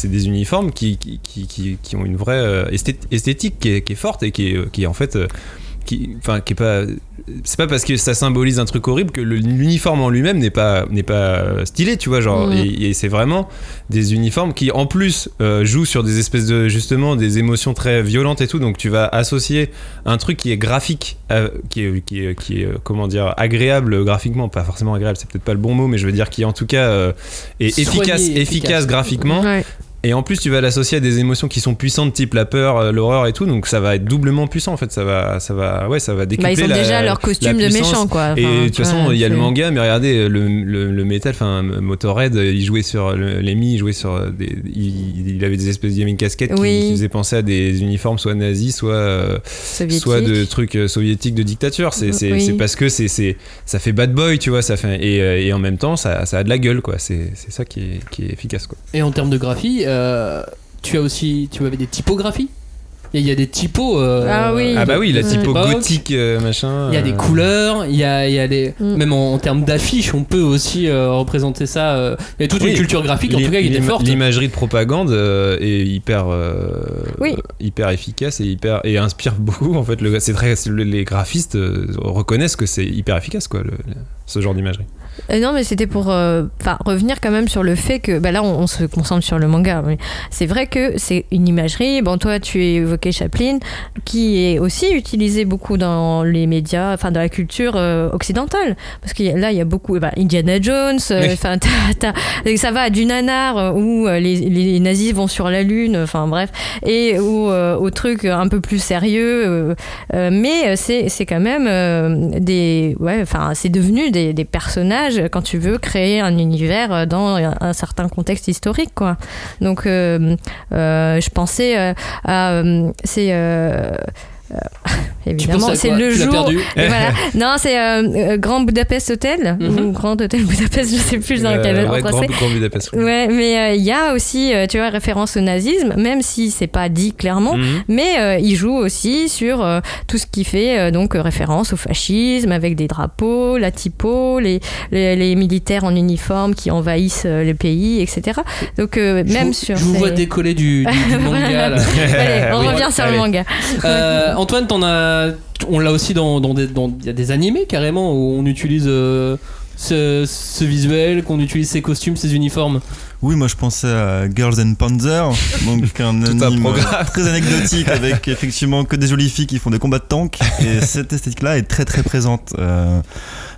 des uniformes qui, qui, qui, qui- ont une vraie euh, esthé- esthétique qui est, qui est forte et qui est, qui est en fait. Euh, qui, enfin, qui est pas. C'est pas parce que ça symbolise un truc horrible que l'uniforme en lui-même n'est pas, n'est pas stylé, tu vois. Genre, Mhm. et, et c'est vraiment des uniformes qui, en plus, euh, jouent sur des espèces de. Justement, des émotions très violentes et tout. Donc, tu vas associer un truc qui est graphique, à- qui est, qui est, qui est, euh, comment dire, agréable graphiquement. Pas forcément agréable, c'est peut-être pas le bon mot, mais je veux dire qui, en tout cas, euh, est efficace, efficace. efficace graphiquement. Ouais. Et en plus, tu vas l'associer à des émotions qui sont puissantes, type la peur, euh, l'horreur et tout. Donc, ça va être doublement puissant en fait. Ça va, ça va, ouais, ça va décupler Bah, ils ont la- déjà leur costume de méchant, quoi. Et de toute façon, il y a le manga, mais regardez le, le, le métal, enfin Motorhead, il jouait sur le- Lemmy, il jouait sur des, il, il avait des espèces de casquettes qui- Oui. qui, faisaient penser à des uniformes soit nazis, soit euh, soit de trucs euh, soviétiques de dictature. C'est c'est- Oui. c'est parce que c'est c'est ça fait bad boy, tu vois, ça fait et, euh, et en même temps ça, ça a de la gueule quoi. C'est c'est ça qui est, qui est efficace quoi. Et en termes de graphie, euh, tu as aussi, tu avais des typographies. Il y a des typos. euh, Ah oui. Ah bah oui, la typo gothique euh, machin. Il y a des couleurs, il y a, il y a des. Mm. Même en, en termes d'affiches, on peut aussi euh, représenter ça. Il y a toute Oui. une culture graphique, en tout cas, qui était forte. L'imagerie de propagande euh, est hyper, euh, Oui. hyper efficace et hyper et inspire beaucoup. En fait, le, c'est très, les graphistes reconnaissent que c'est hyper efficace quoi, le- le- ce genre d'imagerie. Euh, non, mais c'était pour euh, revenir quand même sur le fait que bah là, on, on se concentre sur le manga. mais c'est vrai que c'est une imagerie. Bon, toi, tu évoquais Chaplin, qui est aussi utilisé beaucoup dans les médias, enfin dans la culture euh, occidentale. Parce que là, il y a beaucoup. bah, Indiana Jones, euh, Oui. enfin, ça va du nanar où les, les nazis vont sur la lune, enfin bref, et euh, au truc un peu plus sérieux. mais c'est c'est quand même des. Ouais, enfin, c'est devenu des, des personnages quand tu veux créer un univers euh, dans un, certain contexte historique, quoi. Donc, euh, euh, je pensais à. c'est. Évidemment, c'est le Tu jour. Et voilà. Non, c'est euh, euh, Grand Budapest Hotel Mhm. ou Grand Hôtel Budapest, je sais plus dans quel endroit ouais, grand, c'est. grand Budapest. Ouais, mais euh, il y a aussi, euh, tu vois, référence au nazisme, même si c'est pas dit clairement, Mhm. mais euh, il joue aussi sur euh, tout ce qui fait euh, donc euh, référence au fascisme, avec des drapeaux, la typo, les, les, les militaires en uniforme qui envahissent euh, le pays, etc. Donc euh, Je même vous- sur Je vous ces- vois décoller du, du- du manga. là. Allez, on Oui, revient sur allez. le manga. Euh, Antoine, t'en as, on l'a aussi dans, dans des, dans- y a des animés carrément où on utilise euh, ce, ce visuel, qu'on utilise ces costumes, ces uniformes. Oui, moi je pensais à Girls and Panzer, donc un anime programme. très anecdotique avec effectivement que des jolies filles qui font des combats de tanks. Et cette esthétique-là est très très présente. Euh,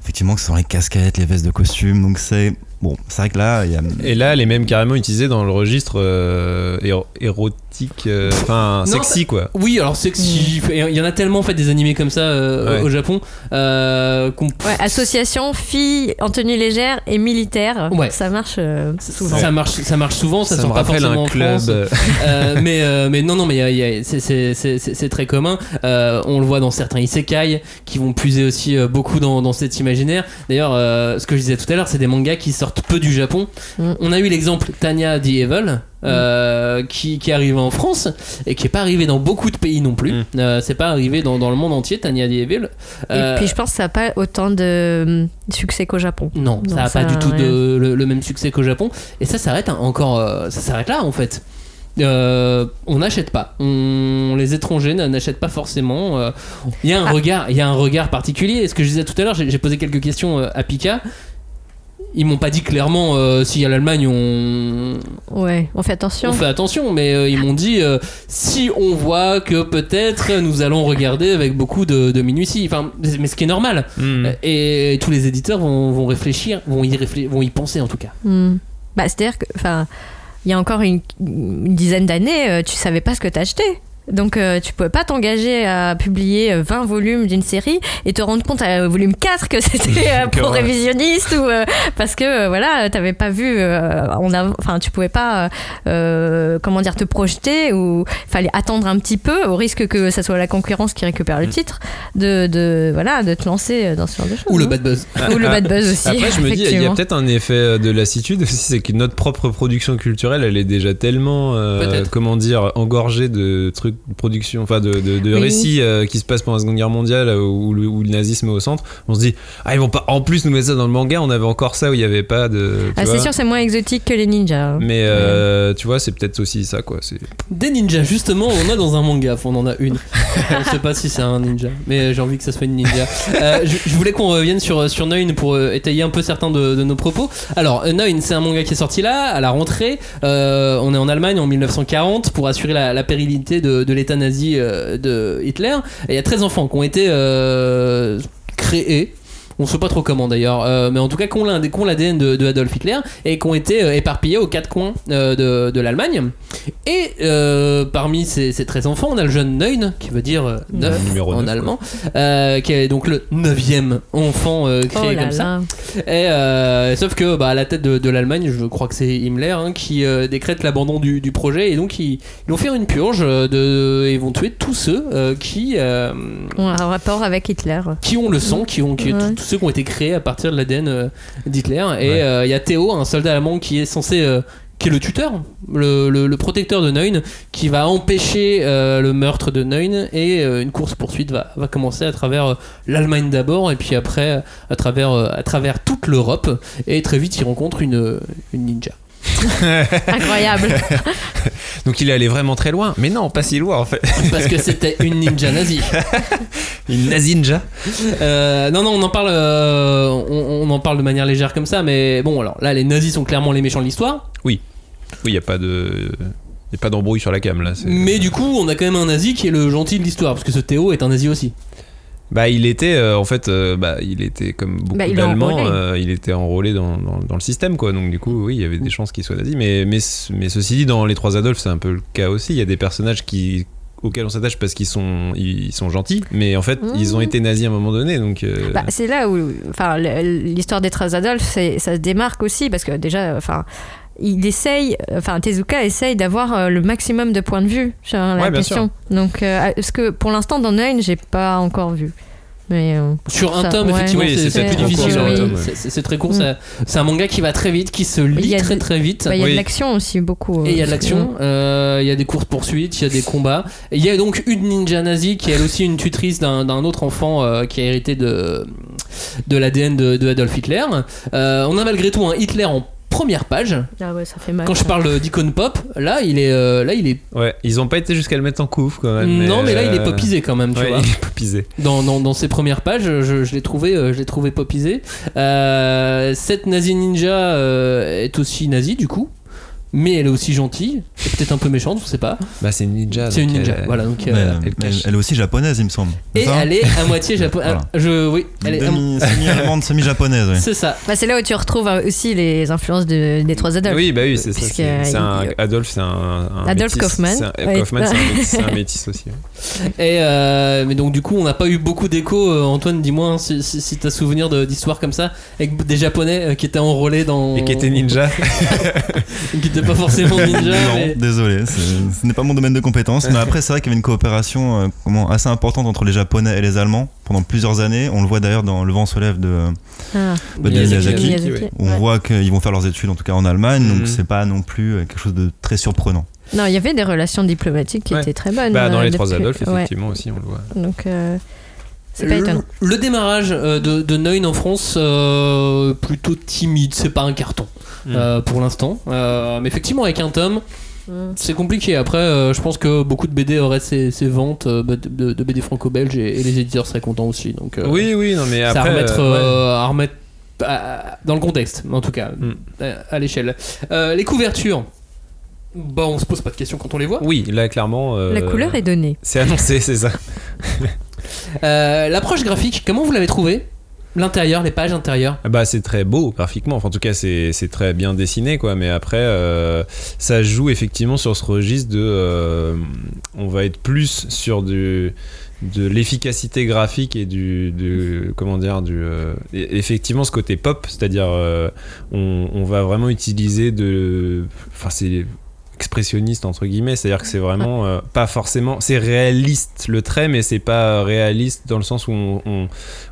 effectivement, que ce sont les casquettes, les vestes de costume, donc c'est bon. C'est vrai que là, il y a. Et là, elle est même carrément utilisée dans le registre euh, éro- érotique, euh, enfin sexy quoi. Oui, alors sexy. Mm. Et Il y en a tellement fait des animés comme ça euh, Ouais. au Japon. euh, Ouais, association filles en tenue légère et militaire, Ouais. ça marche euh, souvent. ça marche, ça marche souvent, ça, Ça, sort me pas forcément un en club. France. mais, euh, mais non, non, mais c'est- très commun. Euh, on le voit dans certains isekai qui vont puiser aussi euh, beaucoup dans, dans cet imaginaire. D'ailleurs, euh, ce que je disais tout à l'heure, c'est des mangas qui sortent peu du Japon. Mm. On a eu l'exemple Tanya the Evil. euh, qui, qui est arrivé en France et qui est pas arrivé dans beaucoup de pays non plus. Mm. Euh, c'est pas arrivé dans, dans le monde entier, Tanya the Evil. Euh, Et puis je pense que ça n'a pas autant de succès qu'au Japon. non, ça n'a pas du tout ouais. de, le, le même succès qu'au Japon. Et ça s'arrête hein, encore. euh, ça s'arrête là en fait. Euh, on n'achète pas. On, les étrangers n'achètent pas forcément. euh, Il y a un Ah. regard, il y a un regard particulier. Et ce que je disais tout à l'heure, j'ai posé quelques questions à Pika. Ils m'ont pas dit clairement euh, si à l'Allemagne on, Ouais, on fait attention. On fait attention, mais euh, ils m'ont dit euh, si on voit que peut-être nous allons regarder avec beaucoup de, de minutie. Enfin, mais ce qui est normal. Hmm. Euh, Et, tous les éditeurs vont, vont réfléchir, vont y, réfléchir, vont y penser en tout cas. Hmm. Bah, c'est-à-dire que, enfin, il y a encore une, une dizaine d'années, euh, tu savais pas ce que t'achetais. Donc euh, tu pouvais pas t'engager à publier euh, 20 volumes d'une série et te rendre compte à, au volume 4 que c'était euh, pour ouais. révisionniste ou euh, parce que euh, voilà t'avais pas vu euh, on a enfin tu pouvais pas euh, comment dire te projeter ou fallait attendre un petit peu au risque que ça soit la concurrence qui récupère le titre de, de voilà de te lancer dans ce genre de choses Ou le hein. bad buzz. ou le bad buzz aussi Après, je me dis, il y a peut-être un effet de lassitude aussi, c'est que notre propre production culturelle, elle est déjà tellement, euh, comment dire, engorgée de trucs de production, enfin de, de, de Oui. récits euh, qui se passent pendant la Seconde Guerre mondiale euh, où, le, où le nazisme est au centre. On se dit, ah, ils vont pas en plus nous mettre ça dans le manga, on avait encore ça où il n'y avait pas de. Ah, c'est sûr c'est moins exotique que les ninjas hein. Mais euh, tu vois, c'est peut-être aussi ça, quoi. C'est- Des ninjas, justement, on en a dans un manga, on en a une. on sait pas si c'est un ninja, mais j'ai envie que ça soit une ninja. Euh, je, je voulais qu'on revienne sur, sur Neun pour euh, étayer un peu certains de, de nos propos. Alors, Neun, c'est un manga qui est sorti là, à la rentrée. Euh, on est en Allemagne en 1940 pour assurer la, la pérennité de, de l'état nazi euh, de Hitler. Et il y a 13 enfants qui ont été euh, créés. On sait pas trop comment d'ailleurs, euh, mais en tout cas qui ont l'ADN de, de Adolf Hitler et qui ont été euh, éparpillés aux quatre coins euh, de, de l'Allemagne. Et euh, parmi ces, ces 13 enfants, on a le jeune Neun, qui veut dire 9 Numéro en neuf, allemand, euh, qui est donc le neuvième enfant euh, créé oh là comme ça. Et, euh, sauf que bah, à la tête de, de l'Allemagne, je crois que c'est Himmler hein, qui euh, décrète l'abandon du, du projet et donc ils, ils vont faire une purge de, et vont tuer tous ceux euh, qui, euh, ont un rapport avec Hitler qui ont le sang, qui ont qui, Ouais. tous- tous ceux qui ont été créés à partir de l'ADN euh, d'Hitler. Et Ouais. euh, il y a Théo, un soldat allemand qui est censé euh, qui est le tuteur, le, le- le protecteur de Neun, qui va empêcher euh, le meurtre de Neun et euh, une course poursuite va, va commencer à travers euh, l'Allemagne d'abord et puis après à travers à travers toute l'Europe et très vite il rencontre une une ninja. incroyable Donc il est allé vraiment très loin, mais non, pas si loin en fait. Parce que c'était une ninja nazie. Une nazinja. Euh, non, non, on en parle, euh, on, on en parle de manière légère comme ça, mais bon, alors là, les nazis sont clairement les méchants de l'histoire. Oui, il n'y a pas de. Y a pas d'embrouille sur la cam là. Mais du coup, on a quand même un nazi qui est le gentil de l'histoire, parce que ce Théo est un nazi aussi. Bah, il était euh, en fait, euh, bah, il était comme beaucoup Bah, d'Allemands, euh, il était enrôlé dans, dans, dans le système quoi. Donc du coup, oui, il y avait des chances qu'il soit nazi. Mais, mais, mais ceci dit, dans les trois Adolphes, c'est un peu le cas aussi. Il y a des personnages qui auxquels on s'attache parce qu'ils sont ils sont gentils, mais en fait, Mmh. ils ont été nazis à un moment donné. Donc euh, Bah, c'est là où enfin l'histoire des 13 Adolphes ça se démarque aussi parce que déjà enfin il essaye enfin Tezuka essaye d'avoir euh, le maximum de points de vue sur la Ouais, question donc euh, parce que pour l'instant dans Neun j'ai pas encore vu mais euh, Sur un Ça, tome, ouais. effectivement, Oui, c'est plus difficile. C'est- très court. Mm. C'est un manga qui va très vite, qui se lit y a très de- très vite. bah, il y a Oui. de l'action aussi beaucoup Et il y a de euh, l'action, euh, il y a des courses poursuites, il y a des combats. Il y a donc une ninja nazie qui est elle aussi une tutrice d'un d'un autre enfant euh, qui a hérité de, de l'ADN de, de Adolf Hitler. Euh, on a malgré tout un Hitler en première page. ah ouais ça fait mal Quand je parle d'icône pop, là il est, euh, là il est, ouais, ils ont pas été jusqu'à le mettre en couvre quand même. non mais là il est euh, popisé quand même, tu ouais, vois. il est popisé. Dans, dans, dans ses premières pages, je, je l'ai trouvé, euh, je l'ai trouvé popisé. Euh, cette nazi ninja euh, est aussi nazie du coup, mais elle est aussi gentille, et peut-être un peu méchante, je sais pas. Bah, c'est une ninja. C'est une ninja, euh, voilà. Donc, euh, elle est aussi japonaise, il me semble. et ça elle est à moitié japonaise. Voilà. Je, oui, elle est. à- Demi- Semi-allemande, semi-japonaise, oui. C'est ça. Bah, c'est là où tu retrouves euh, aussi les influences de- des 3 Adolphes Oui, bah oui, c'est ça. C'est- c'est un- Adolphe, c'est un, un Adolphe métis. Kaufmann. C'est un- Ouais. Kaufmann, c'est un, métis- c'est un métis aussi. ouais. Et euh, mais donc du coup, on n'a pas eu beaucoup d'écho. euh, Antoine, dis-moi hein, si, si, si t'as souvenir de- d'histoires comme ça avec des Japonais euh, qui étaient enrôlés dans Et qui était ninja. qui étaient pas forcément ninja. non, mais- désolé, ce n'est pas mon domaine de compétence. Mais après, c'est vrai qu'il y avait une coopération euh, comment, assez importante entre les Japonais et les Allemands pendant plusieurs années. On le voit d'ailleurs dans Le vent se lève de, Ah, bah, de Miyazaki. Miyazaki. ouais. où On ouais. voit qu'ils vont faire leurs études, en tout cas en Allemagne, donc c'est pas non plus euh, quelque chose de très surprenant. non il y avait des relations diplomatiques qui Ouais. étaient très bonnes Bah, dans euh, les trois depuis- Adolphes, ouais. effectivement, aussi, on le voit. donc euh, c'est pas le, étonnant le démarrage euh, de, de Neun en France, euh, plutôt timide, c'est pas un carton Mm. euh, pour l'instant. Euh, mais effectivement, avec un tome, c'est compliqué. Après, euh, je pense que beaucoup de BD auraient ces, ces ventes euh, de, de- de BD franco-belges et, et les éditeurs seraient contents aussi. Donc, euh, Oui, oui, non, mais c'est après. à remettre, ouais. à remettre à- dans le contexte, en tout cas, Mm. à, à l'échelle. Euh, les couvertures. Bah, on se pose pas de questions quand on les voit. Oui, là clairement. euh, La couleur est donnée. C'est annoncé, c'est ça. Euh, L'approche graphique, comment vous l'avez trouvé L'intérieur, les pages intérieures? Ah Bah c'est très beau graphiquement, enfin, en tout cas c'est c'est très bien dessiné quoi, mais après euh, ça joue effectivement sur ce registre de euh, on va être plus sur du de l'efficacité graphique et du, du comment dire du effectivement ce côté pop, c'est-à-dire euh, on, on va vraiment utiliser de enfin c'est expressionniste entre guillemets c'est à dire que c'est vraiment euh, pas forcément c'est réaliste le trait mais c'est pas réaliste dans le sens où on, on,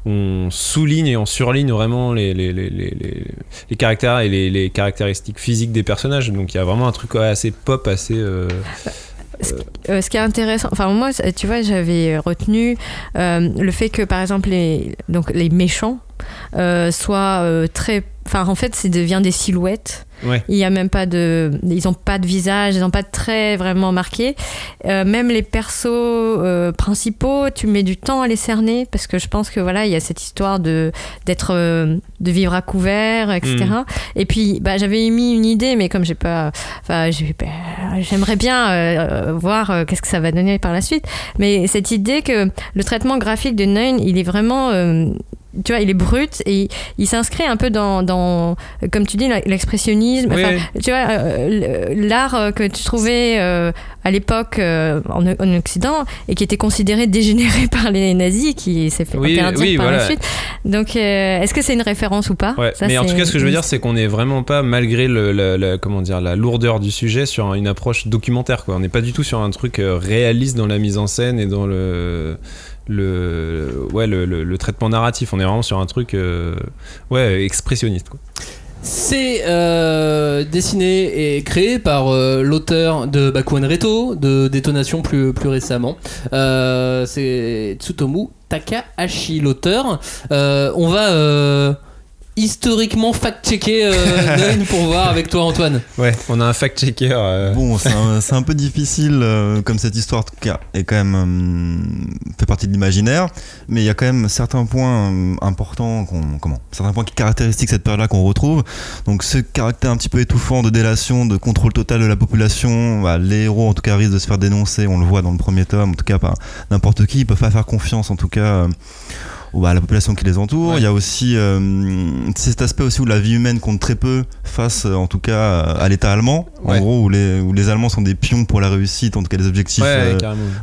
on souligne et on surligne vraiment les, les, les, les, caractères et les, caractéristiques physiques des personnages. Donc il y a vraiment un truc assez pop assez euh, Euh, ce qui est intéressant, enfin moi, tu vois, j'avais retenu euh, le fait que par exemple les, donc les méchants euh, soient euh, très, enfin en fait, c'est devient des silhouettes. ouais Il y a même pas de, ils ont pas de visage, ils ont pas de traits vraiment marqués. Euh, même les persos euh, principaux, tu mets du temps à les cerner parce que je pense que voilà, il y a cette histoire de d'être, euh, de vivre à couvert, etc. Mm. Et puis, bah, j'avais émis une idée, mais comme j'ai pas, enfin, j'ai pas- j'aimerais bien voir qu'est-ce que ça va donner par la suite. Mais cette idée que le traitement graphique de Nine, il est vraiment tu vois, il est brut et il, il s'inscrit un peu dans, dans, comme tu dis, l'expressionnisme. Oui, Enfin, oui. Tu vois, euh, l'art euh, que tu trouvais euh, à l'époque euh, en, en Occident et qui était considéré dégénéré par les nazis, qui s'est fait Oui, interdire oui, par la suite. Donc, est-ce que c'est une référence ou pas? Ouais, Ça, mais en tout cas, ce que je veux dire, c'est qu'on n'est vraiment pas, malgré le, comment dire, la lourdeur du sujet, sur une approche documentaire. Quoi. On n'est pas du tout sur un truc réaliste dans la mise en scène et dans le, le, ouais, le, le- traitement narratif. On est vraiment sur un truc euh, ouais, expressionniste. C'est euh, dessiné et créé par euh, l'auteur de Bakuan Reto, de Détonation plus, plus récemment. C'est Tsutomu Takahashi, l'auteur. On va historiquement fact-checker euh, pour voir avec toi, Antoine. Ouais, on a un fact-checker. euh, Bon, c'est un, peu difficile, euh, comme cette histoire en tout cas, est quand même euh, fait partie de l'imaginaire, mais il y a quand même certains points euh, importants, qu'on- comment, certains points qui caractérisent cette période-là qu'on retrouve. Donc, ce caractère un petit peu étouffant de délation, de contrôle total de la population, bah, les héros en tout cas risquent de se faire dénoncer, on le voit dans le premier tome, en tout cas par n'importe qui, ils peuvent pas faire confiance en tout cas. Ou bah, à la population qui les entoure. Ouais. Il y a aussi euh, cet aspect aussi où la vie humaine compte très peu face, euh, en tout cas, à l'État allemand. Ouais. En gros, où les, où les Allemands sont des pions pour la réussite, en tout cas des objectifs euh,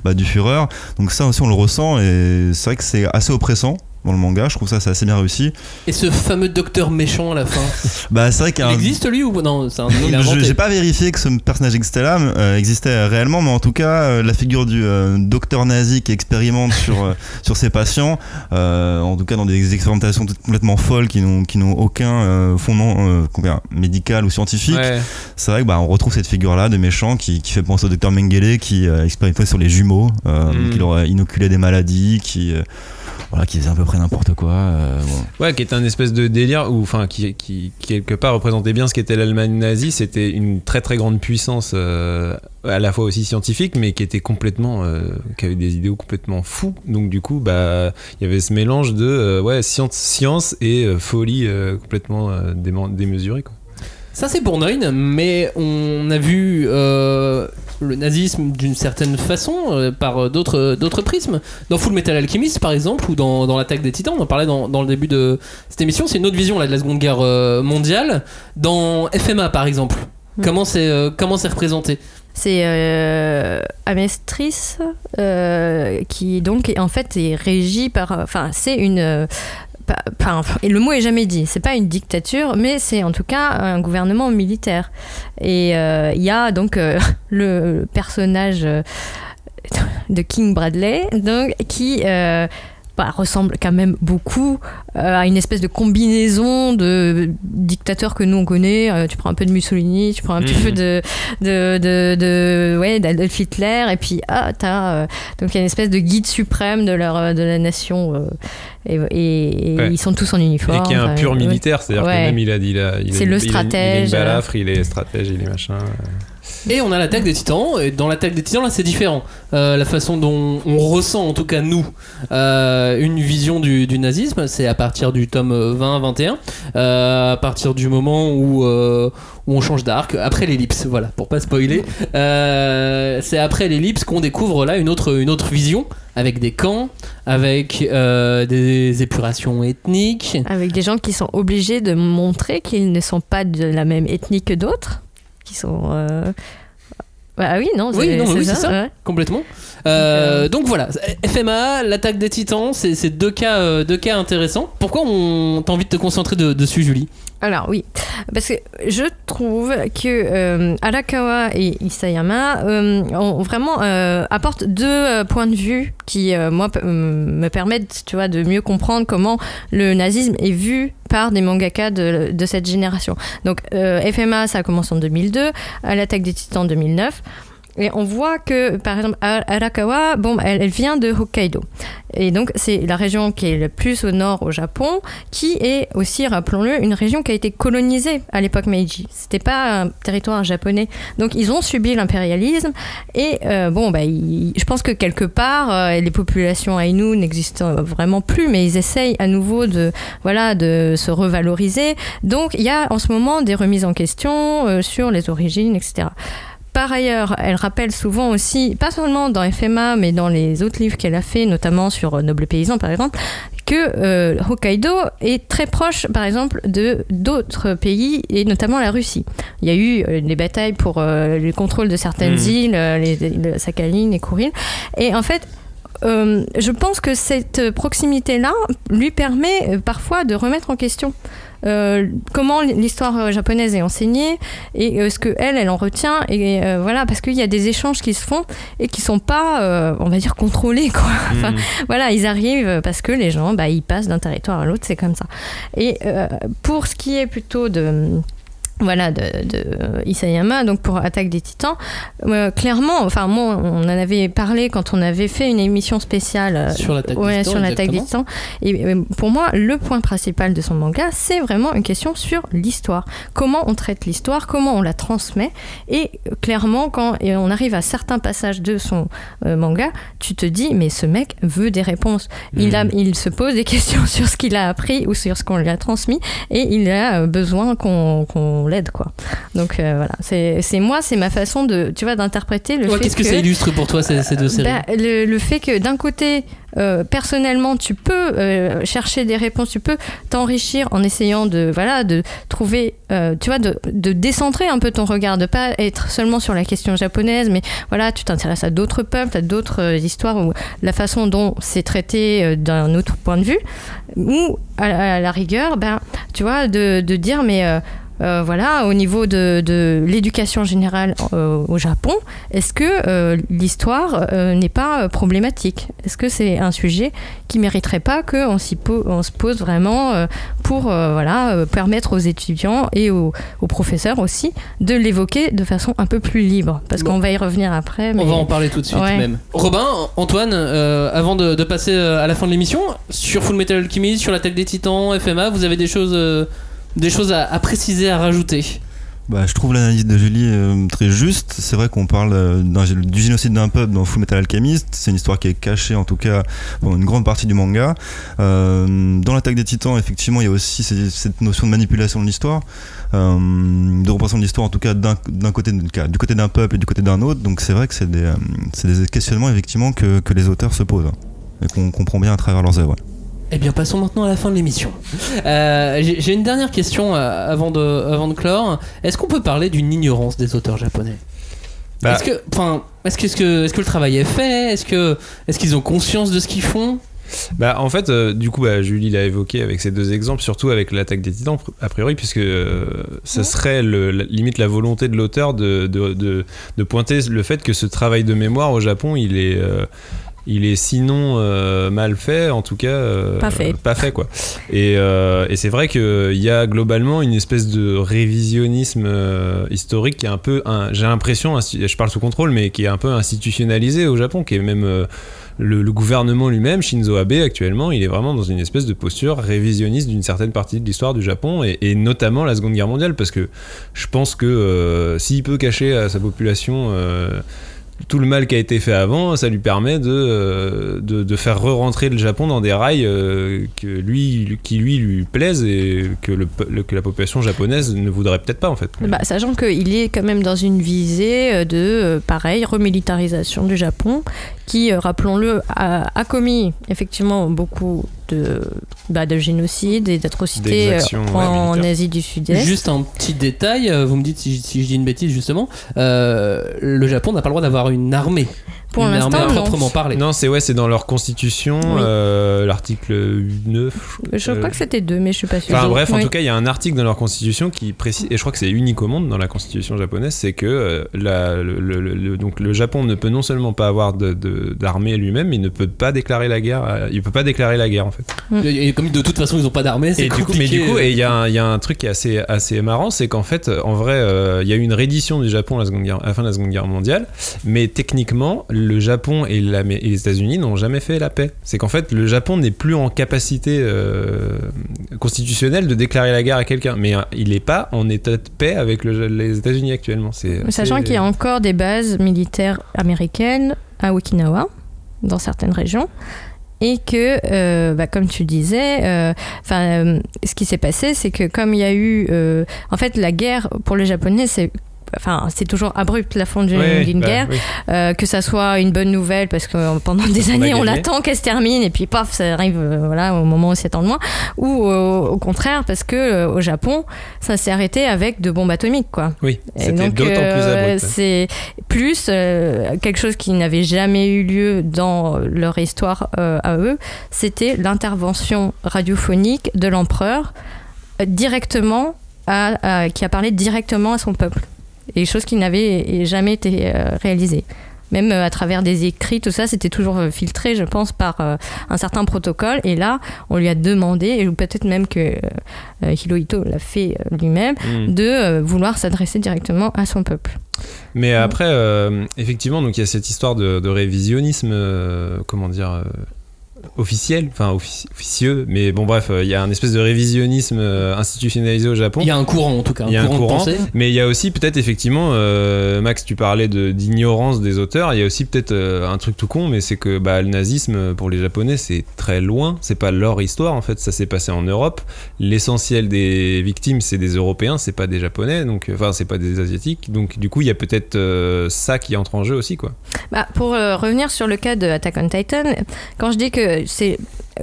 bah, du Führer. Donc ça aussi, on le ressent et c'est vrai que c'est assez oppressant dans le manga. Je trouve ça c'est assez bien réussi. Et ce fameux docteur méchant à la fin. Bah c'est vrai qu'il Il un- existe lui ou non C'est un il je-. J'ai pas vérifié que ce personnage existait là, euh, existait réellement, mais en tout cas, euh, la figure du euh, docteur nazi qui expérimente sur, sur ses patients, en tout cas dans des expérimentations complètement folles qui n'ont qui n'ont aucun fondement médical ou scientifique. Ouais. C'est vrai que bah, on retrouve cette figure-là de méchant qui, qui fait penser au docteur Mengele qui expérimentait sur les jumeaux, Mm. qui leur a inoculé des maladies, qui voilà, qui faisait à peu près n'importe quoi. euh. Ouais, qui était un espèce de délire, ou enfin, qui, qui, quelque part représentait bien ce qu'était l'Allemagne nazie. C'était une très très grande puissance, euh, à la fois aussi scientifique, mais qui était complètement. euh, qui avait des idéaux complètement fous. Donc, du coup, bah, il y avait ce mélange de euh, ouais, science, science et euh, folie complètement démesurée. Quoi. Ça c'est pour Nine, mais on a vu euh, le nazisme d'une certaine façon euh, par euh, d'autres d'autres prismes. Dans Full Metal Alchemist par exemple, ou dans, dans l'attaque des Titans, on en parlait dans, dans le début de cette émission, c'est une autre vision là, de la Seconde Guerre mondiale. Dans FMA par exemple, Mm. comment c'est comment c'est représenté? C'est euh, Amestris euh, qui donc en fait est régie par, enfin c'est une et le mot est jamais dit. C'est pas une dictature, mais c'est en tout cas un gouvernement militaire. Et euh, il y a donc euh, le personnage euh, de King Bradley, qui bah, ressemble quand même beaucoup euh, à une espèce de combinaison de dictateurs que nous on connaît. Euh, tu prends un peu de Mussolini, tu prends un petit Mhm. peu de de, de, de- ouais d'Adolf Hitler, et puis ah t'as euh, donc il y a une espèce de guide suprême de leur de la nation et, et- et Ouais. ils sont tous en uniforme. et qui est un pur militaire, c'est-à-dire Ouais. que même il a dit. il a- il a C'est le il a- Il a, stratège. une balafre, il est stratège, il est machin. Et on a l'attaque des titans, et dans l'attaque des titans, là c'est différent. Euh, la façon dont on ressent, en tout cas nous, euh, une vision du, nazisme, c'est à partir du tome 20-21, euh, à partir du moment où, on change d'arc, après l'ellipse, voilà, pour pas spoiler. C'est après l'ellipse qu'on découvre là une autre, une autre vision, avec des camps, avec des épurations ethniques. Avec des gens qui sont obligés de montrer qu'ils ne sont pas de la même ethnie que d'autres, qui sont. euh, Ah oui, non, Oui, non, oui, c'est ça, ouais. complètement. Euh, donc voilà, FMA, l'attaque des titans, c'est c'est deux cas, euh, deux cas intéressants. Pourquoi on t'a envie de te concentrer de- dessus, Julie? Alors oui, parce que je trouve que euh, Arakawa et Isayama euh, ont vraiment euh, apportent deux euh, points de vue qui moi me permettent, tu vois, de mieux comprendre comment le nazisme est vu par des mangaka de, cette génération. Donc FMA, ça commence en 2002, à l'attaque des Titans en 2009. Et on voit que, par exemple, Ar- Arakawa, bon, elle, elle vient de Hokkaido. Et donc, c'est la région qui est le plus au nord au Japon, qui est aussi, rappelons-le, une région qui a été colonisée à l'époque Meiji. C'était pas un territoire japonais. Donc, ils ont subi l'impérialisme. Et euh, bon, bah, je pense que quelque part, euh, les populations Ainu n'existent vraiment plus, mais ils essayent à nouveau de, voilà, de se revaloriser. Donc, il y a en ce moment des remises en question euh, sur les origines, etc. Par ailleurs, elle rappelle souvent aussi, pas seulement dans FMA, mais dans les autres livres qu'elle a fait, notamment sur euh, Noble Paysan par exemple, que euh, Hokkaido est très proche, par exemple, de d'autres pays et notamment la Russie. Il y a eu euh, des batailles pour euh, le contrôle de certaines Mhm. îles, les, les Sakhalin, les Kouril, et en fait. je pense que cette proximité-là lui permet parfois de remettre en question comment l'histoire euh, japonaise est enseignée et euh, ce que elle, elle en retient et euh, voilà parce qu'il y a des échanges qui se font et qui sont pas, euh, on va dire, contrôlés quoi. Enfin, voilà, ils arrivent parce que les gens, bah, ils passent d'un territoire à l'autre, c'est comme ça. Et euh, pour ce qui est plutôt de voilà de, de Isayama donc pour Attaque des Titans. Euh, clairement enfin moi on en avait parlé quand on avait fait une émission spéciale euh, Sur l'attaque des ouais, Titans, sur l'attaque des. Titans. Et euh, pour moi le point principal de son manga c'est vraiment une question sur l'histoire. Comment on traite l'histoire comment on la transmet. Et clairement quand et on arrive à certains passages de son euh, manga tu te dis mais ce mec veut des réponses. Il, a, il se pose des questions sur ce qu'il a appris ou sur ce qu'on lui a transmis. Et il a besoin qu'on l'aide quoi. Donc euh, voilà. C'est moi c'est ma façon de tu vois d'interpréter le Ouais, Qu'est-ce que, ça illustre pour toi ces, ces deux séries bah, le, le fait que d'un côté, euh, personnellement, tu peux euh, chercher des réponses, tu peux t'enrichir en essayant de voilà de trouver, euh, tu vois, de, de décentrer un peu ton regard, de pas être seulement sur la question japonaise, mais voilà, tu t'intéresses à d'autres peuples, à d'autres histoires ou la façon dont c'est traité d'un autre point de vue, ou à, à la rigueur, ben, tu vois, de, de dire mais euh, voilà, au niveau de, de l'éducation générale euh, au Japon, est-ce que euh, l'histoire n'est pas problématique? Est-ce que c'est un sujet qui mériterait pas qu'on po- on se pose vraiment pour voilà, permettre aux étudiants et aux, aux professeurs aussi de l'évoquer de façon un peu plus libre? Parce Bon. qu'on va y revenir après. Mais... On va en parler tout de suite Ouais. même. Robin, Antoine, avant de, de passer à la fin de l'émission, sur Full Metal Alchemist, sur l'attaque des titans, FMA, vous avez des choses, des choses à, préciser, à rajouter Bah, je trouve l'analyse de Julie euh, très juste. C'est vrai qu'on parle euh, du génocide d'un peuple dans Full Metal Alchemist. C'est une histoire qui est cachée, en tout cas, pendant une grande partie du manga. Euh, dans l'attaque des titans, effectivement, il y a aussi cette notion de manipulation de l'histoire, de représentation de l'histoire, en tout cas, d'un côté, du côté d'un peuple et du côté d'un autre. Donc, c'est vrai que c'est des, des questionnements, effectivement, que, que les auteurs se posent hein, et qu'on comprend bien à travers leurs œuvres. Eh bien, passons maintenant à la fin de l'émission. Euh, J'ai une dernière question euh, avant, de, avant de clore. Est-ce qu'on peut parler d'une ignorance des auteurs japonais? Bah. Est-ce que, enfin, est-ce que, est-ce que, est-ce que le travail est fait? Est-ce que, est-ce qu'ils ont conscience de ce qu'ils font? Bah, en fait, euh, du coup, bah, Julie l'a évoqué avec ces deux exemples, surtout avec l'attaque des titans, a priori, puisque euh, ça serait le, la- limite la volonté de l'auteur de, de, de, de pointer le fait que ce travail de mémoire au Japon, il est. euh, il est sinon euh, mal fait, en tout cas euh, Pas fait. pas fait quoi. Et, euh, et c'est vrai qu'il y a globalement une espèce de révisionnisme historique qui est un peu, j'ai l'impression, je parle sous contrôle, mais qui est un peu institutionnalisé au Japon, qui est même le, le gouvernement lui-même, Shinzo Abe actuellement, il est vraiment dans une espèce de posture révisionniste d'une certaine partie de l'histoire du Japon et, et notamment la Seconde Guerre mondiale, parce que je pense que euh, s'il peut cacher à sa population euh, tout le mal qui a été fait avant, ça lui permet de, euh, faire re-rentrer le Japon dans des rails euh, que lui, qui lui lui plaisent et que, la population japonaise ne voudrait peut-être pas en fait. Bah, sachant qu'il est quand même dans une visée euh, de, pareil, remilitarisation du Japon, qui, rappelons-le, a commis effectivement beaucoup de, bah, de génocides et d'atrocités euh, ouais, en. Asie du Sud-Est. Juste un petit détail, euh, vous me dites si, je- si je dis une bêtise justement, euh, le Japon n'a pas le droit d'avoir une armée. Pour l'instant, non. proprement parler. Non, c'est ouais, c'est dans leur constitution, Oui. euh, l'article 9. Je crois euh, que c'était deux, mais je suis pas sûre. Enfin bref, en Oui. tout cas, il y a un article dans leur constitution qui précise, et je crois que c'est unique au monde dans la constitution japonaise, c'est que euh, la- le, le- le- donc le Japon ne peut non seulement pas avoir de- de- d'armée lui-même, mais il ne peut pas déclarer la guerre. il peut pas déclarer la guerre en fait. Et comme de toute façon ils n'ont pas d'armée, c'est Et du coup, mais compliqué. du coup, et il y, a un- il y a un truc qui est assez, assez marrant, c'est qu'en fait, en vrai, euh, il y a eu une reddition du Japon à la, seconde guerre- à la fin de la Seconde Guerre mondiale, mais techniquement, le Japon et, la- et les États-Unis n'ont jamais fait la paix. C'est qu'en fait, le Japon n'est plus en capacité euh, constitutionnelle de déclarer la guerre à quelqu'un, mais euh, il n'est pas en état de paix avec le- les États-Unis actuellement. C'est Sachant assez- qu'il y a encore des bases militaires américaines à Okinawa, dans certaines régions. Et que, euh, bah, comme tu disais, euh, euh, ce qui s'est passé, c'est que comme il y a eu... en fait, la guerre, pour les Japonais, c'est... Enfin, c'est toujours abrupt la fin d'une bah, guerre. oui. Euh, que ça soit une bonne nouvelle parce que euh, pendant des On années on gagné. attend qu'elle se termine et puis paf ça arrive euh, voilà au moment où on s'y attend le moins ou euh, au contraire parce que au Japon ça s'est arrêté avec de bombes atomiques quoi Oui, c'était d'autant plus abrupt. c'est plus quelque chose qui n'avait jamais eu lieu dans leur histoire à eux. C'était l'intervention radiophonique de l'empereur directement à, à- qui a parlé directement à son peuple. Et chose qui n'avait jamais été euh, réalisée. Même euh, à travers des écrits, tout ça, c'était toujours euh, filtré, je pense, par euh, un certain protocole. Et là, on lui a demandé, ou peut-être même que euh, Hirohito l'a fait lui-même, Mm. de euh, vouloir s'adresser directement à son peuple. Mais après, effectivement, donc il y a cette histoire de, de révisionnisme, comment dire, officiel, enfin offici- officieux, mais bon, bref, euh, il y a un espèce de révisionnisme euh, institutionnalisé au Japon. Il y a un courant en tout cas, Il y a un de courant, pensée. mais il y a aussi peut-être effectivement, euh, Max, tu parlais de- d'ignorance des auteurs. Il y a aussi peut-être euh, un truc tout con, mais c'est que bah, le nazisme pour les Japonais c'est très loin. C'est pas leur histoire en fait. Ça s'est passé en Europe. L'essentiel des victimes c'est des Européens, c'est pas des Japonais. Donc, enfin, c'est pas des Asiatiques. Donc, du coup, il y a peut-être euh, ça qui entre en jeu aussi, quoi. Bah, pour euh, revenir sur le cas de Attack on Titan, quand je dis que c'est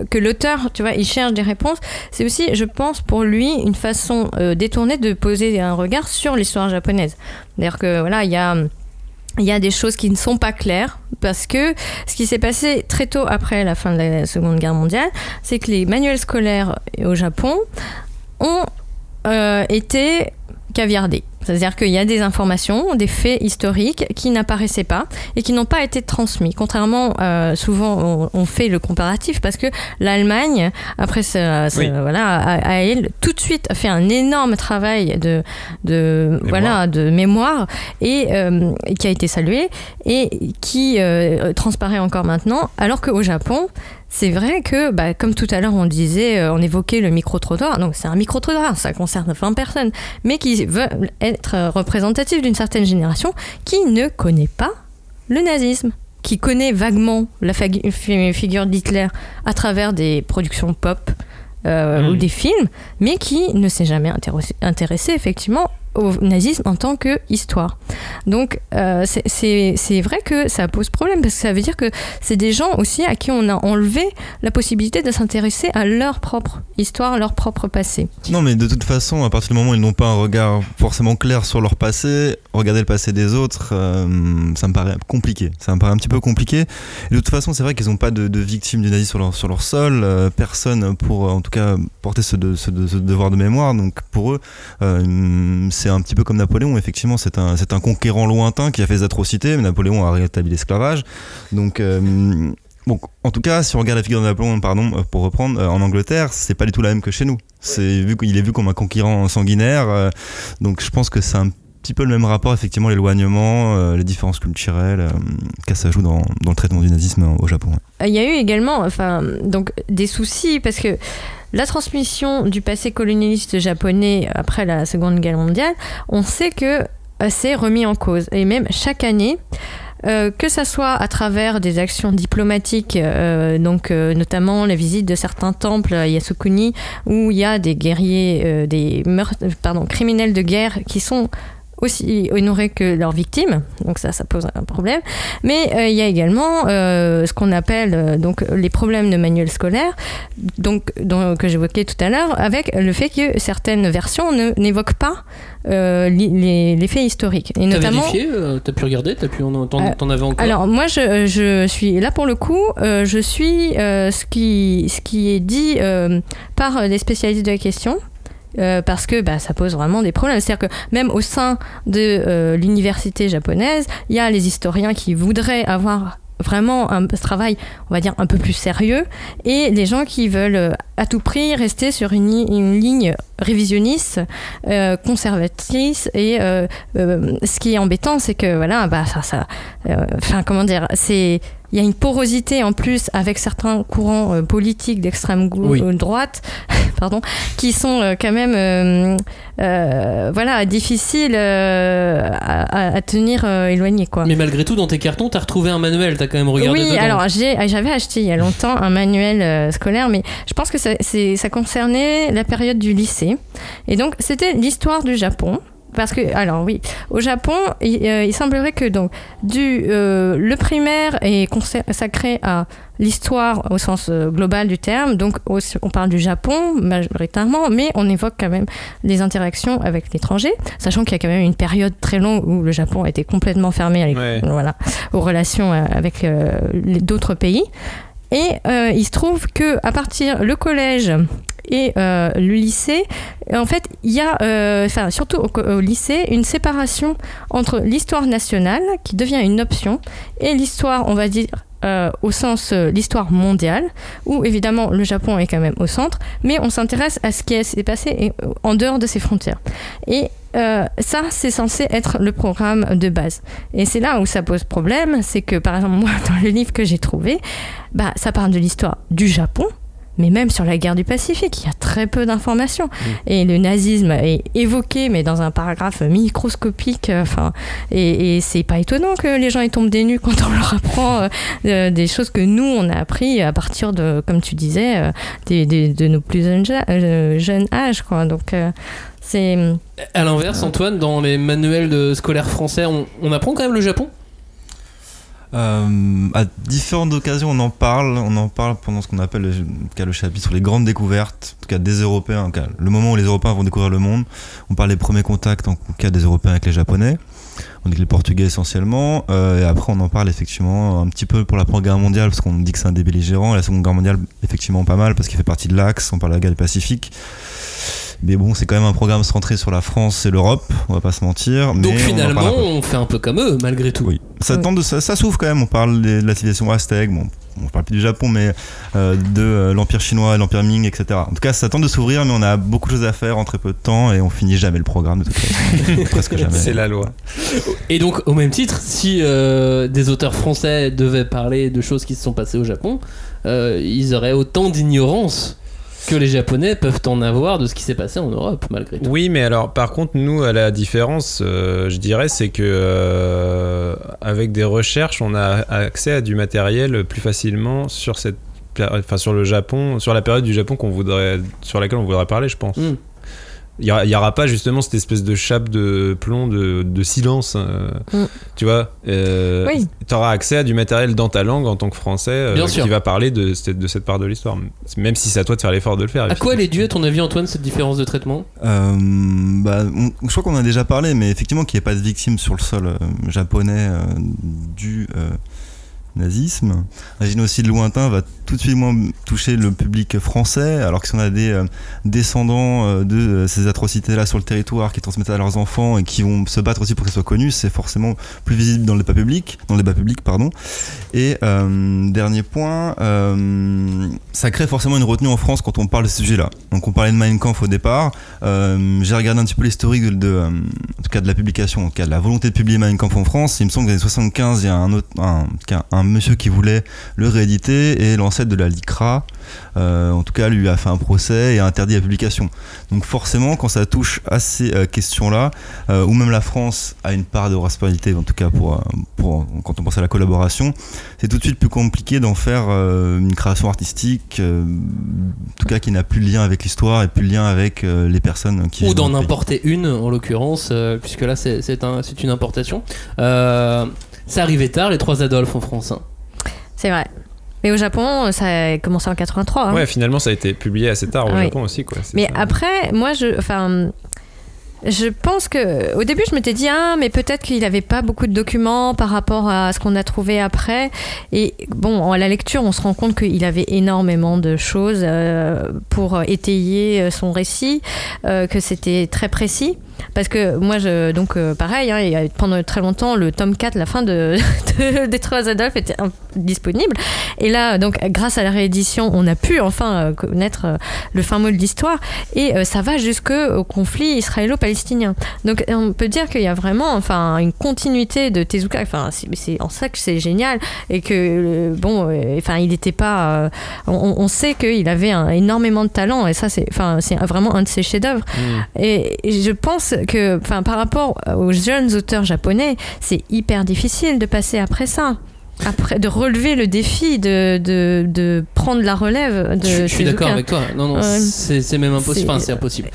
que l'auteur, tu vois, il cherche des réponses, c'est aussi, je pense, pour lui, une façon euh, détournée de poser un regard sur l'histoire japonaise. D'ailleurs que voilà, il y a il y a des choses qui ne sont pas claires parce que ce qui s'est passé très tôt après la fin de la Seconde Guerre mondiale, c'est que les manuels scolaires au Japon ont euh, été caviardés. C'est-à-dire qu'il y a des informations, des faits historiques qui n'apparaissaient pas et qui n'ont pas été transmis. Contrairement, euh, souvent, on, on fait le comparatif parce que l'Allemagne, après, ça, Oui. voilà, elle, tout de suite a fait un énorme travail de, de, Mémoire. voilà, de mémoire et euh, qui a été salué et qui euh, transparaît encore maintenant, alors qu'au Japon, c'est vrai que, bah, comme tout à l'heure on disait, euh, on évoquait le micro-trottoir, donc c'est un micro-trottoir, ça concerne 20 personnes, mais qui veulent être euh, représentatifs d'une certaine génération qui ne connaît pas le nazisme, qui connaît vaguement la figure d'Hitler à travers des productions pop euh, ou des films, mais qui ne s'est jamais intéressé, intéressé effectivement au nazisme en tant que histoire. Donc euh, c'est- c'est c'est vrai que ça pose problème parce que ça veut dire que c'est des gens aussi à qui on a enlevé la possibilité de s'intéresser à leur propre histoire, leur propre passé. Non, mais de toute façon, à partir du moment où ils n'ont pas un regard forcément clair sur leur passé, regarder le passé des autres, euh, ça me paraît compliqué. Ça me paraît un petit peu compliqué. De toute façon, c'est vrai qu'ils n'ont pas de, victimes du nazisme sur leur, sur leur sol, euh, personne pour, en tout cas, porter ce, ce de- ce devoir de mémoire. Donc pour eux, euh, c'est un petit peu comme Napoléon. Effectivement, c'est un, c'est un conquérant lointain qui a fait des atrocités, mais Napoléon a rétabli l'esclavage. Donc. euh, Bon, en tout cas, si on regarde la figure de Napoléon, pardon, euh, pour reprendre, euh, en Angleterre, c'est pas du tout la même que chez nous. C'est vu est vu comme un conquérant sanguinaire, donc je pense que c'est un petit peu le même rapport, effectivement, l'éloignement, euh, les différences culturelles, euh, que ça joue dans, le traitement du nazisme au Japon. ouais. Il y a eu également enfin, donc, des soucis parce que la transmission du passé colonialiste japonais après la Seconde Guerre mondiale, on sait que euh, c'est remis en cause. Et même chaque année, euh, que ça soit à travers des actions diplomatiques, euh, donc euh, notamment la visite de certains temples à Yasukuni, où il y a des guerriers, euh, des meurtres, pardon, criminels de guerre qui sont aussi honorés que leurs victimes, donc ça, ça pose un problème. Mais euh, il y a également euh, ce qu'on appelle euh, donc les problèmes de manuel scolaire, donc dont- que j'évoquais tout à l'heure, avec le fait que certaines versions n'évoquent pas les, les faits historiques, et T'as notamment. vérifié T'as pu regarder T'as pu en- T'en t'en avais encore? Alors moi je, je suis là pour le coup, je suis ce, qui, ce qui est dit par des spécialistes de la question. Euh, parce que bah, ça pose vraiment des problèmes. C'est-à-dire que même au sein de euh, l'université japonaise, il y a les historiens qui voudraient avoir vraiment un travail, on va dire, un peu plus sérieux, et les gens qui veulent euh, à tout prix rester sur une, une ligne révisionniste, euh, conservatrice, et euh, euh, ce qui est embêtant, c'est que voilà, bah, ça, ça, enfin comment dire, c'est il y a une porosité en plus avec certains courants politiques d'extrême Oui. droite, pardon, qui sont quand même voilà difficiles à, tenir éloignés quoi. Mais malgré tout, dans tes cartons, t'as retrouvé un manuel, t'as quand même regardé Oui, dedans. alors j'ai- j'avais acheté il y a longtemps un manuel scolaire, mais je pense que ça, concernait la période du lycée. Et donc c'était l'histoire du Japon. Parce que, alors oui, au Japon, il, euh, il semblerait que donc, du, euh, le primaire est consacré à l'histoire au sens euh, global du terme. Donc on parle du Japon majoritairement, mais on évoque quand même les interactions avec l'étranger, sachant qu'il y a quand même une période très longue où le Japon a été complètement fermé Ouais. voilà, aux relations avec d'autres pays. Et euh, il se trouve que à partir le collège et euh, le lycée, en fait, il y a, euh, enfin surtout au, lycée, une séparation entre l'histoire nationale qui devient une option et l'histoire, on va dire. euh, au sens euh, l'histoire mondiale, où évidemment le Japon est quand même au centre, mais on s'intéresse à ce qui s'est passé euh, en dehors de ses frontières. Et euh, ça, c'est censé être le programme de base. Et c'est là où ça pose problème, c'est que par exemple moi, dans le livre que j'ai trouvé, bah, ça parle de l'histoire du Japon, mais même sur la guerre du Pacifique, il y a très peu d'informations. Et le nazisme est évoqué, mais dans un paragraphe microscopique. euh, Enfin, et, et c'est pas étonnant que les gens ils tombent des nues quand on leur apprend euh, des choses que nous on a appris à partir de, comme tu disais, euh, des, des- de nos plus jeunes, jeunes âges, quoi. Donc c'est À l'inverse, Antoine, dans les manuels de scolaires français, on, on apprend quand même le Japon? Euh, à différentes occasions, on en parle. On en parle pendant ce qu'on appelle le, le chapitre sur les grandes découvertes, en tout cas des Européens, en tout cas, le moment où les Européens vont découvrir le monde. On parle des premiers contacts, en tout cas des Européens avec les Japonais. On dit que les Portugais essentiellement. Euh, et après, on en parle effectivement un petit peu pour la Première Guerre mondiale, parce qu'on dit que c'est un des belligérants. Et la Seconde Guerre mondiale, effectivement, pas mal, parce qu'il fait partie de l'Axe. On parle de la guerre du Pacifique. Mais bon, c'est quand même un programme centré sur la France et l'Europe, on va pas se mentir. mais Donc on en finalement, on fait un peu comme eux, malgré tout. Oui. Ça, tente de, ça, ça s'ouvre quand même. On parle de, de la civilisation aztèque. Bon, on parle plus du Japon, mais euh, de euh, l'Empire chinois, l'Empire Ming, etc. En tout cas, ça tente de s'ouvrir, mais on a beaucoup de choses à faire en très peu de temps et on finit jamais le programme de toute façon. Presque jamais. C'est la loi. Et donc, au même titre, si euh, des auteurs français devaient parler de choses qui se sont passées au Japon, euh, ils auraient autant d'ignorance que les Japonais peuvent en avoir de ce qui s'est passé en Europe, malgré tout. Oui, mais alors, par contre, nous, à la différence, euh, je dirais, c'est que euh, avec des recherches, on a accès à du matériel plus facilement sur cette, enfin, sur le Japon, sur la période du Japon qu'on voudrait, sur laquelle on voudrait parler, je pense. Mm. Il n'y aura pas justement cette espèce de chape de plomb de, de silence. euh, Mm. Tu vois euh, Oui. Tu auras accès à du matériel dans ta langue en tant que français euh, Bien qui sûr. va parler de, cette- de cette part de l'histoire. Même si c'est à toi de faire l'effort de le faire. À quoi elle est due, à ton avis, Antoine, cette différence de traitement? Euh, bah, on- je crois qu'on en a déjà parlé, mais effectivement qu'il n'y ait pas de victimes sur le sol euh, japonais euh, du, euh, nazisme. Un génocide lointain va tout de suite moins toucher le public français, alors que si on a des euh, descendants euh, de euh, ces atrocités-là sur le territoire qui transmettent à leurs enfants et qui vont se battre aussi pour qu'elles soient connues, c'est forcément plus visible dans le débat public, dans le débat public, pardon. Et dernier point, ça crée forcément une retenue en France quand on parle de ce sujet-là. Donc on parlait de Mein Kampf au départ. J'ai regardé un petit peu l'historique de, en tout cas de la publication, en tout cas de la volonté de publier Mein Kampf en France. Il me semble que dans les années 75, il y a un autre, un, cas, monsieur qui voulait le rééditer et l'ancêtre de la LICRA, euh, en tout cas, lui a fait un procès et a interdit la publication. Donc forcément, quand ça touche à ces euh, questions-là, euh, ou même la France a une part de responsabilité, en tout cas pour, pour quand on pense à la collaboration, c'est tout de suite plus compliqué d'en faire euh, une création artistique, euh, en tout cas qui n'a plus de lien avec l'histoire et plus de lien avec euh, les personnes qui Ou d'en importer une, en l'occurrence, euh, puisque là c'est c'est un- c'est une importation. Euh, ça arrivait tard, les trois Adolphes en France. hein. C'est vrai. Mais au Japon, ça a commencé en 83. hein. Ouais, finalement, ça a été publié assez tard au Oui. Japon aussi, quoi. Mais ça. après, moi, je, enfin, je pense que au début, je m'étais dit ah, mais peut-être qu'il n'avait pas beaucoup de documents par rapport à ce qu'on a trouvé après. Et bon, à la lecture, on se rend compte qu'il avait énormément de choses euh, pour étayer euh, son récit, euh, que c'était très précis. Parce que moi, je, donc euh, pareil, hein, pendant très longtemps, le tome 4, la fin de, de- des Trois Adolphes était disponible. Et là, donc, grâce à la réédition, on a pu enfin euh, connaître euh, le fin mot de l'histoire. Et euh, ça va jusqu'au conflit israélo-palestinien. Donc, on peut dire qu'il y a vraiment enfin, une continuité de Tezuka. Enfin, c'est en ça que c'est génial. Et que, bon, enfin, il n'était pas. on, on sait qu'il avait un- énormément de talent. Et ça, c'est enfin, vraiment un de ses chefs-d'œuvre. Mm. Et je pense que, par rapport aux jeunes auteurs japonais, c'est hyper difficile de passer après ça. Après, de relever le défi, de, de, de prendre la relève de Je, je suis d'accord avec toi. Non, non, Ouais. c'est c'est même impossible. C'est- Enfin, c'est impossible.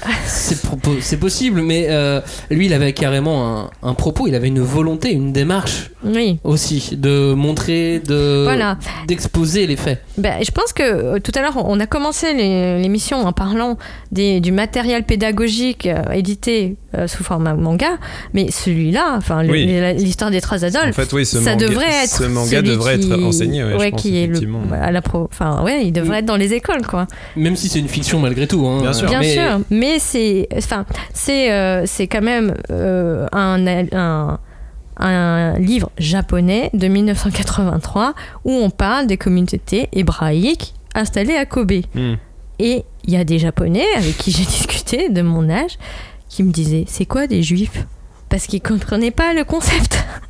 C'est possible, mais euh, lui, il avait carrément un, un propos, il avait une volonté, une démarche Oui. aussi de montrer, de Voilà. d'exposer les faits. Ben, je pense que euh, tout à l'heure, on a commencé l'émission en parlant des, du matériel pédagogique euh, édité euh, sous format manga, mais celui-là, enfin, Oui. l'histoire des Trois Adolphes, En fait, oui, ce ça manga- devrait être ce manga devrait qui- être enseigné, ouais, je pense, qui est le, effectivement. à la pro, enfin, ouais, il devrait être dans les écoles, quoi. Même si c'est une fiction malgré tout. hein. Bien sûr. Bien Mais- sûr, mais c'est, enfin, c'est, euh, c'est quand même euh, un, un, un livre japonais de 1983 où on parle des communautés hébraïques installées à Kobe. Hmm. Et il y a des Japonais avec qui j'ai discuté de mon âge qui me disaient c'est quoi des Juifs? Parce qu'ils comprenaient pas le concept.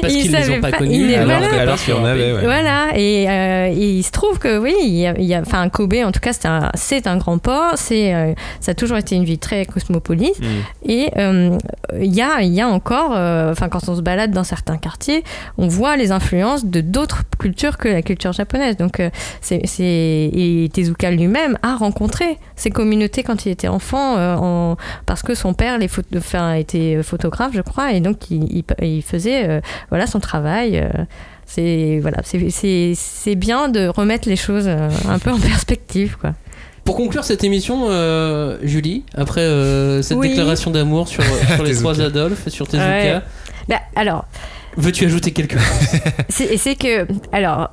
Parce Ils qu'ils les ont pas pas- connus. Alors, voilà. alors qu'il y en avait, ouais. Voilà, et, euh, et il se trouve que oui, il y a, il y a- enfin Kobe en tout cas c'est un, c'est un grand port, c'est, euh, ça a toujours été une ville très cosmopolite, Mm. et euh, il y, a, il y a encore, euh, enfin quand on se balade dans certains quartiers, on voit les influences de d'autres cultures que la culture japonaise. Donc euh, c'est, et Tezuka lui-même a rencontré ces communautés quand il était enfant, euh, en- parce que son père les photo, enfin, était photographe, je crois, et donc il, il- il faisait euh, voilà son travail. euh, c'est voilà, c'est, c'est, c'est bien de remettre les choses euh, un peu en perspective, quoi. Pour conclure cette émission, euh, Julie, après euh, cette Oui. déclaration d'amour sur, sur les trois Adolphes, sur Tezuka, Ouais. Bah, alors, veux-tu ajouter quelque chose? C'est, c'est que alors.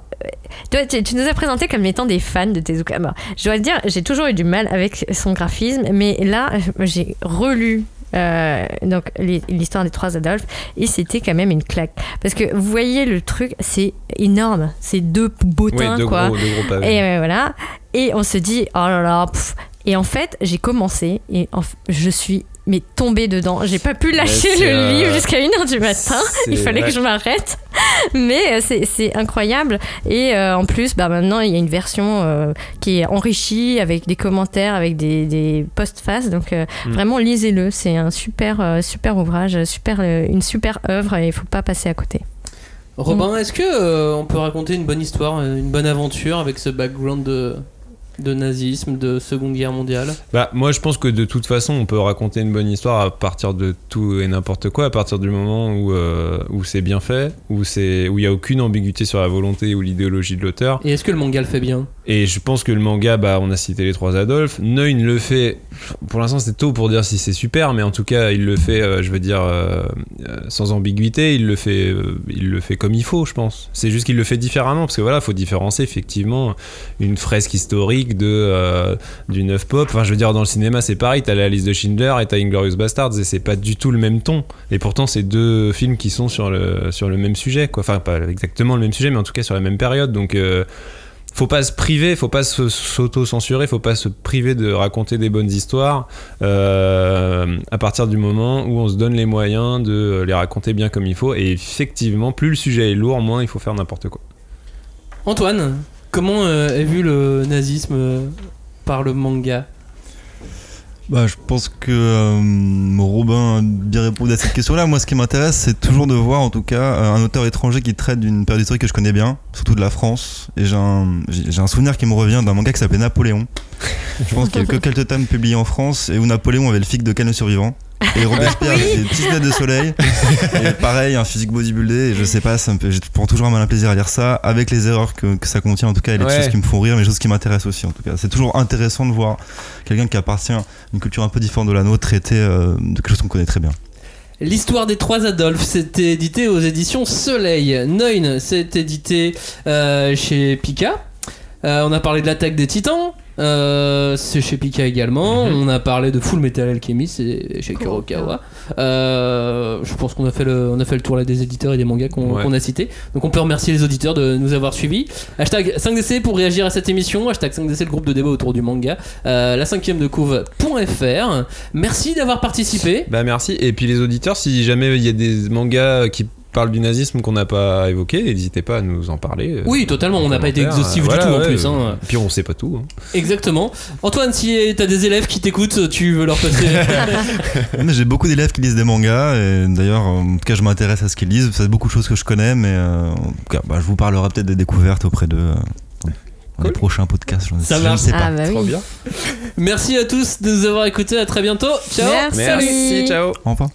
Toi, tu, tu nous as présenté comme étant des fans de Tezuka. Bon, je dois te dire, j'ai toujours eu du mal avec son graphisme, mais là, j'ai relu euh, donc l'histoire des trois Adolphes et c'était quand même une claque. Parce que vous voyez le truc, c'est énorme, c'est deux Oui, bottins deux quoi. gros, deux gros pavés. Et euh, voilà. Et on se dit, oh là là. pff. Et en fait, j'ai commencé et en je suis mais tombée dedans. J'ai pas pu lâcher le euh, livre jusqu'à 1h du matin. Il fallait ouais. que je m'arrête. Mais euh, c'est- c'est incroyable. Et euh, en plus, bah, maintenant, il y a une version euh, qui est enrichie avec des commentaires, avec des, des post-faces. Donc euh, Mm. vraiment, lisez-le. C'est un super, euh, super ouvrage, super, euh, une super œuvre et il faut pas passer à côté. Robin, Mm. est-ce que euh, on peut raconter une bonne histoire, une bonne aventure avec ce background de, de nazisme, de Seconde Guerre mondiale Bah, moi, je pense que de toute façon, on peut raconter une bonne histoire à partir de tout et n'importe quoi, à partir du moment où, euh, où c'est bien fait, où il y a aucune ambiguïté sur la volonté ou l'idéologie de l'auteur. Et est-ce que le manga le fait bien? Et je pense que le manga, bah, on a cité les trois Adolphes. Neun le fait. Pour l'instant, c'est tôt pour dire si c'est super, mais en tout cas, il le fait, euh, je veux dire, euh, euh, sans ambiguïté. Il le fait, il le fait comme il faut, je pense. C'est juste qu'il le fait différemment, parce que voilà, faut différencier effectivement une fresque historique de du neuf pop. Enfin, je veux dire, dans le cinéma, c'est pareil. T'as la liste de Schindler et t'as Inglorious Bastards, et c'est pas du tout le même ton. Et pourtant, c'est deux films qui sont sur le sur le même sujet, quoi. Enfin, pas exactement le même sujet, mais en tout cas sur la même période. Donc faut pas se priver, faut pas s'auto-censurer, faut pas se priver de raconter des bonnes histoires euh, à partir du moment où on se donne les moyens de les raconter bien comme il faut. Et effectivement, plus le sujet est lourd, moins il faut faire n'importe quoi. Antoine, comment euh, est vu le nazisme euh, par le manga? Bah, je pense que euh, Robin a bien répondu à cette question-là. Moi, ce qui m'intéresse, c'est toujours de voir, en tout cas, euh, un auteur étranger qui traite d'une période historique que je connais bien, surtout de la France. Et j'ai un, j'ai j'ai un souvenir qui me revient d'un manga qui s'appelait Napoléon. Je pense qu'il y a que quelques tomes publiés en France et où Napoléon avait le flic de Cannes survivant. Et Robespierre avait des petites lunettes de soleil. Et pareil, un physique bodybuildé. Et je sais pas, ça me fait, je prends toujours un malin plaisir à lire ça, avec les erreurs que, que ça contient en tout cas, et les Ouais. choses qui me font rire, mais les choses qui m'intéressent aussi en tout cas. C'est toujours intéressant de voir quelqu'un qui appartient à une culture un peu différente de la nôtre traiter euh, de quelque chose qu'on connaît très bien. L'histoire des trois Adolphes, c'était édité aux éditions Soleil. Neun, c'est édité euh, chez Pika. Euh, on a parlé de l'attaque des titans. euh, c'est chez Pika également. Mhm. On a parlé de Full Metal Alchemy, c'est chez Kurokawa. Euh, je pense qu'on a fait le, on a fait le tour là des éditeurs et des mangas qu'on Ouais. a cités. Donc on peut remercier les auditeurs de nous avoir suivis. Hashtag 5DC pour réagir à cette émission. Hashtag 5DC le groupe de débat autour du manga. Euh, la cinquième de couve.fr. Merci d'avoir participé. Bah merci. Et puis les auditeurs, si jamais il y a des mangas qui parlent du nazisme qu'on n'a pas évoqué, n'hésitez pas à nous en parler. euh, Oui, totalement, on en n'a pas été exhaustif Voilà, du tout en ouais, plus. euh, hein. Puis on sait pas tout. hein. Exactement. Antoine, si t'as des élèves qui t'écoutent, tu veux leur passer. J'ai beaucoup d'élèves qui lisent des mangas et d'ailleurs, en tout cas, je m'intéresse à ce qu'ils lisent. C'est beaucoup de choses que je connais, mais euh, en tout cas, bah, je vous parlerai peut-être des découvertes auprès d'eux. euh, dans- dans les prochains podcasts, j'en- Ça je ne marche. sais pas. Ah bah Trop bien. Merci à tous de nous avoir écoutés. À très bientôt. Ciao. Merci. Merci. Ciao. Au revoir.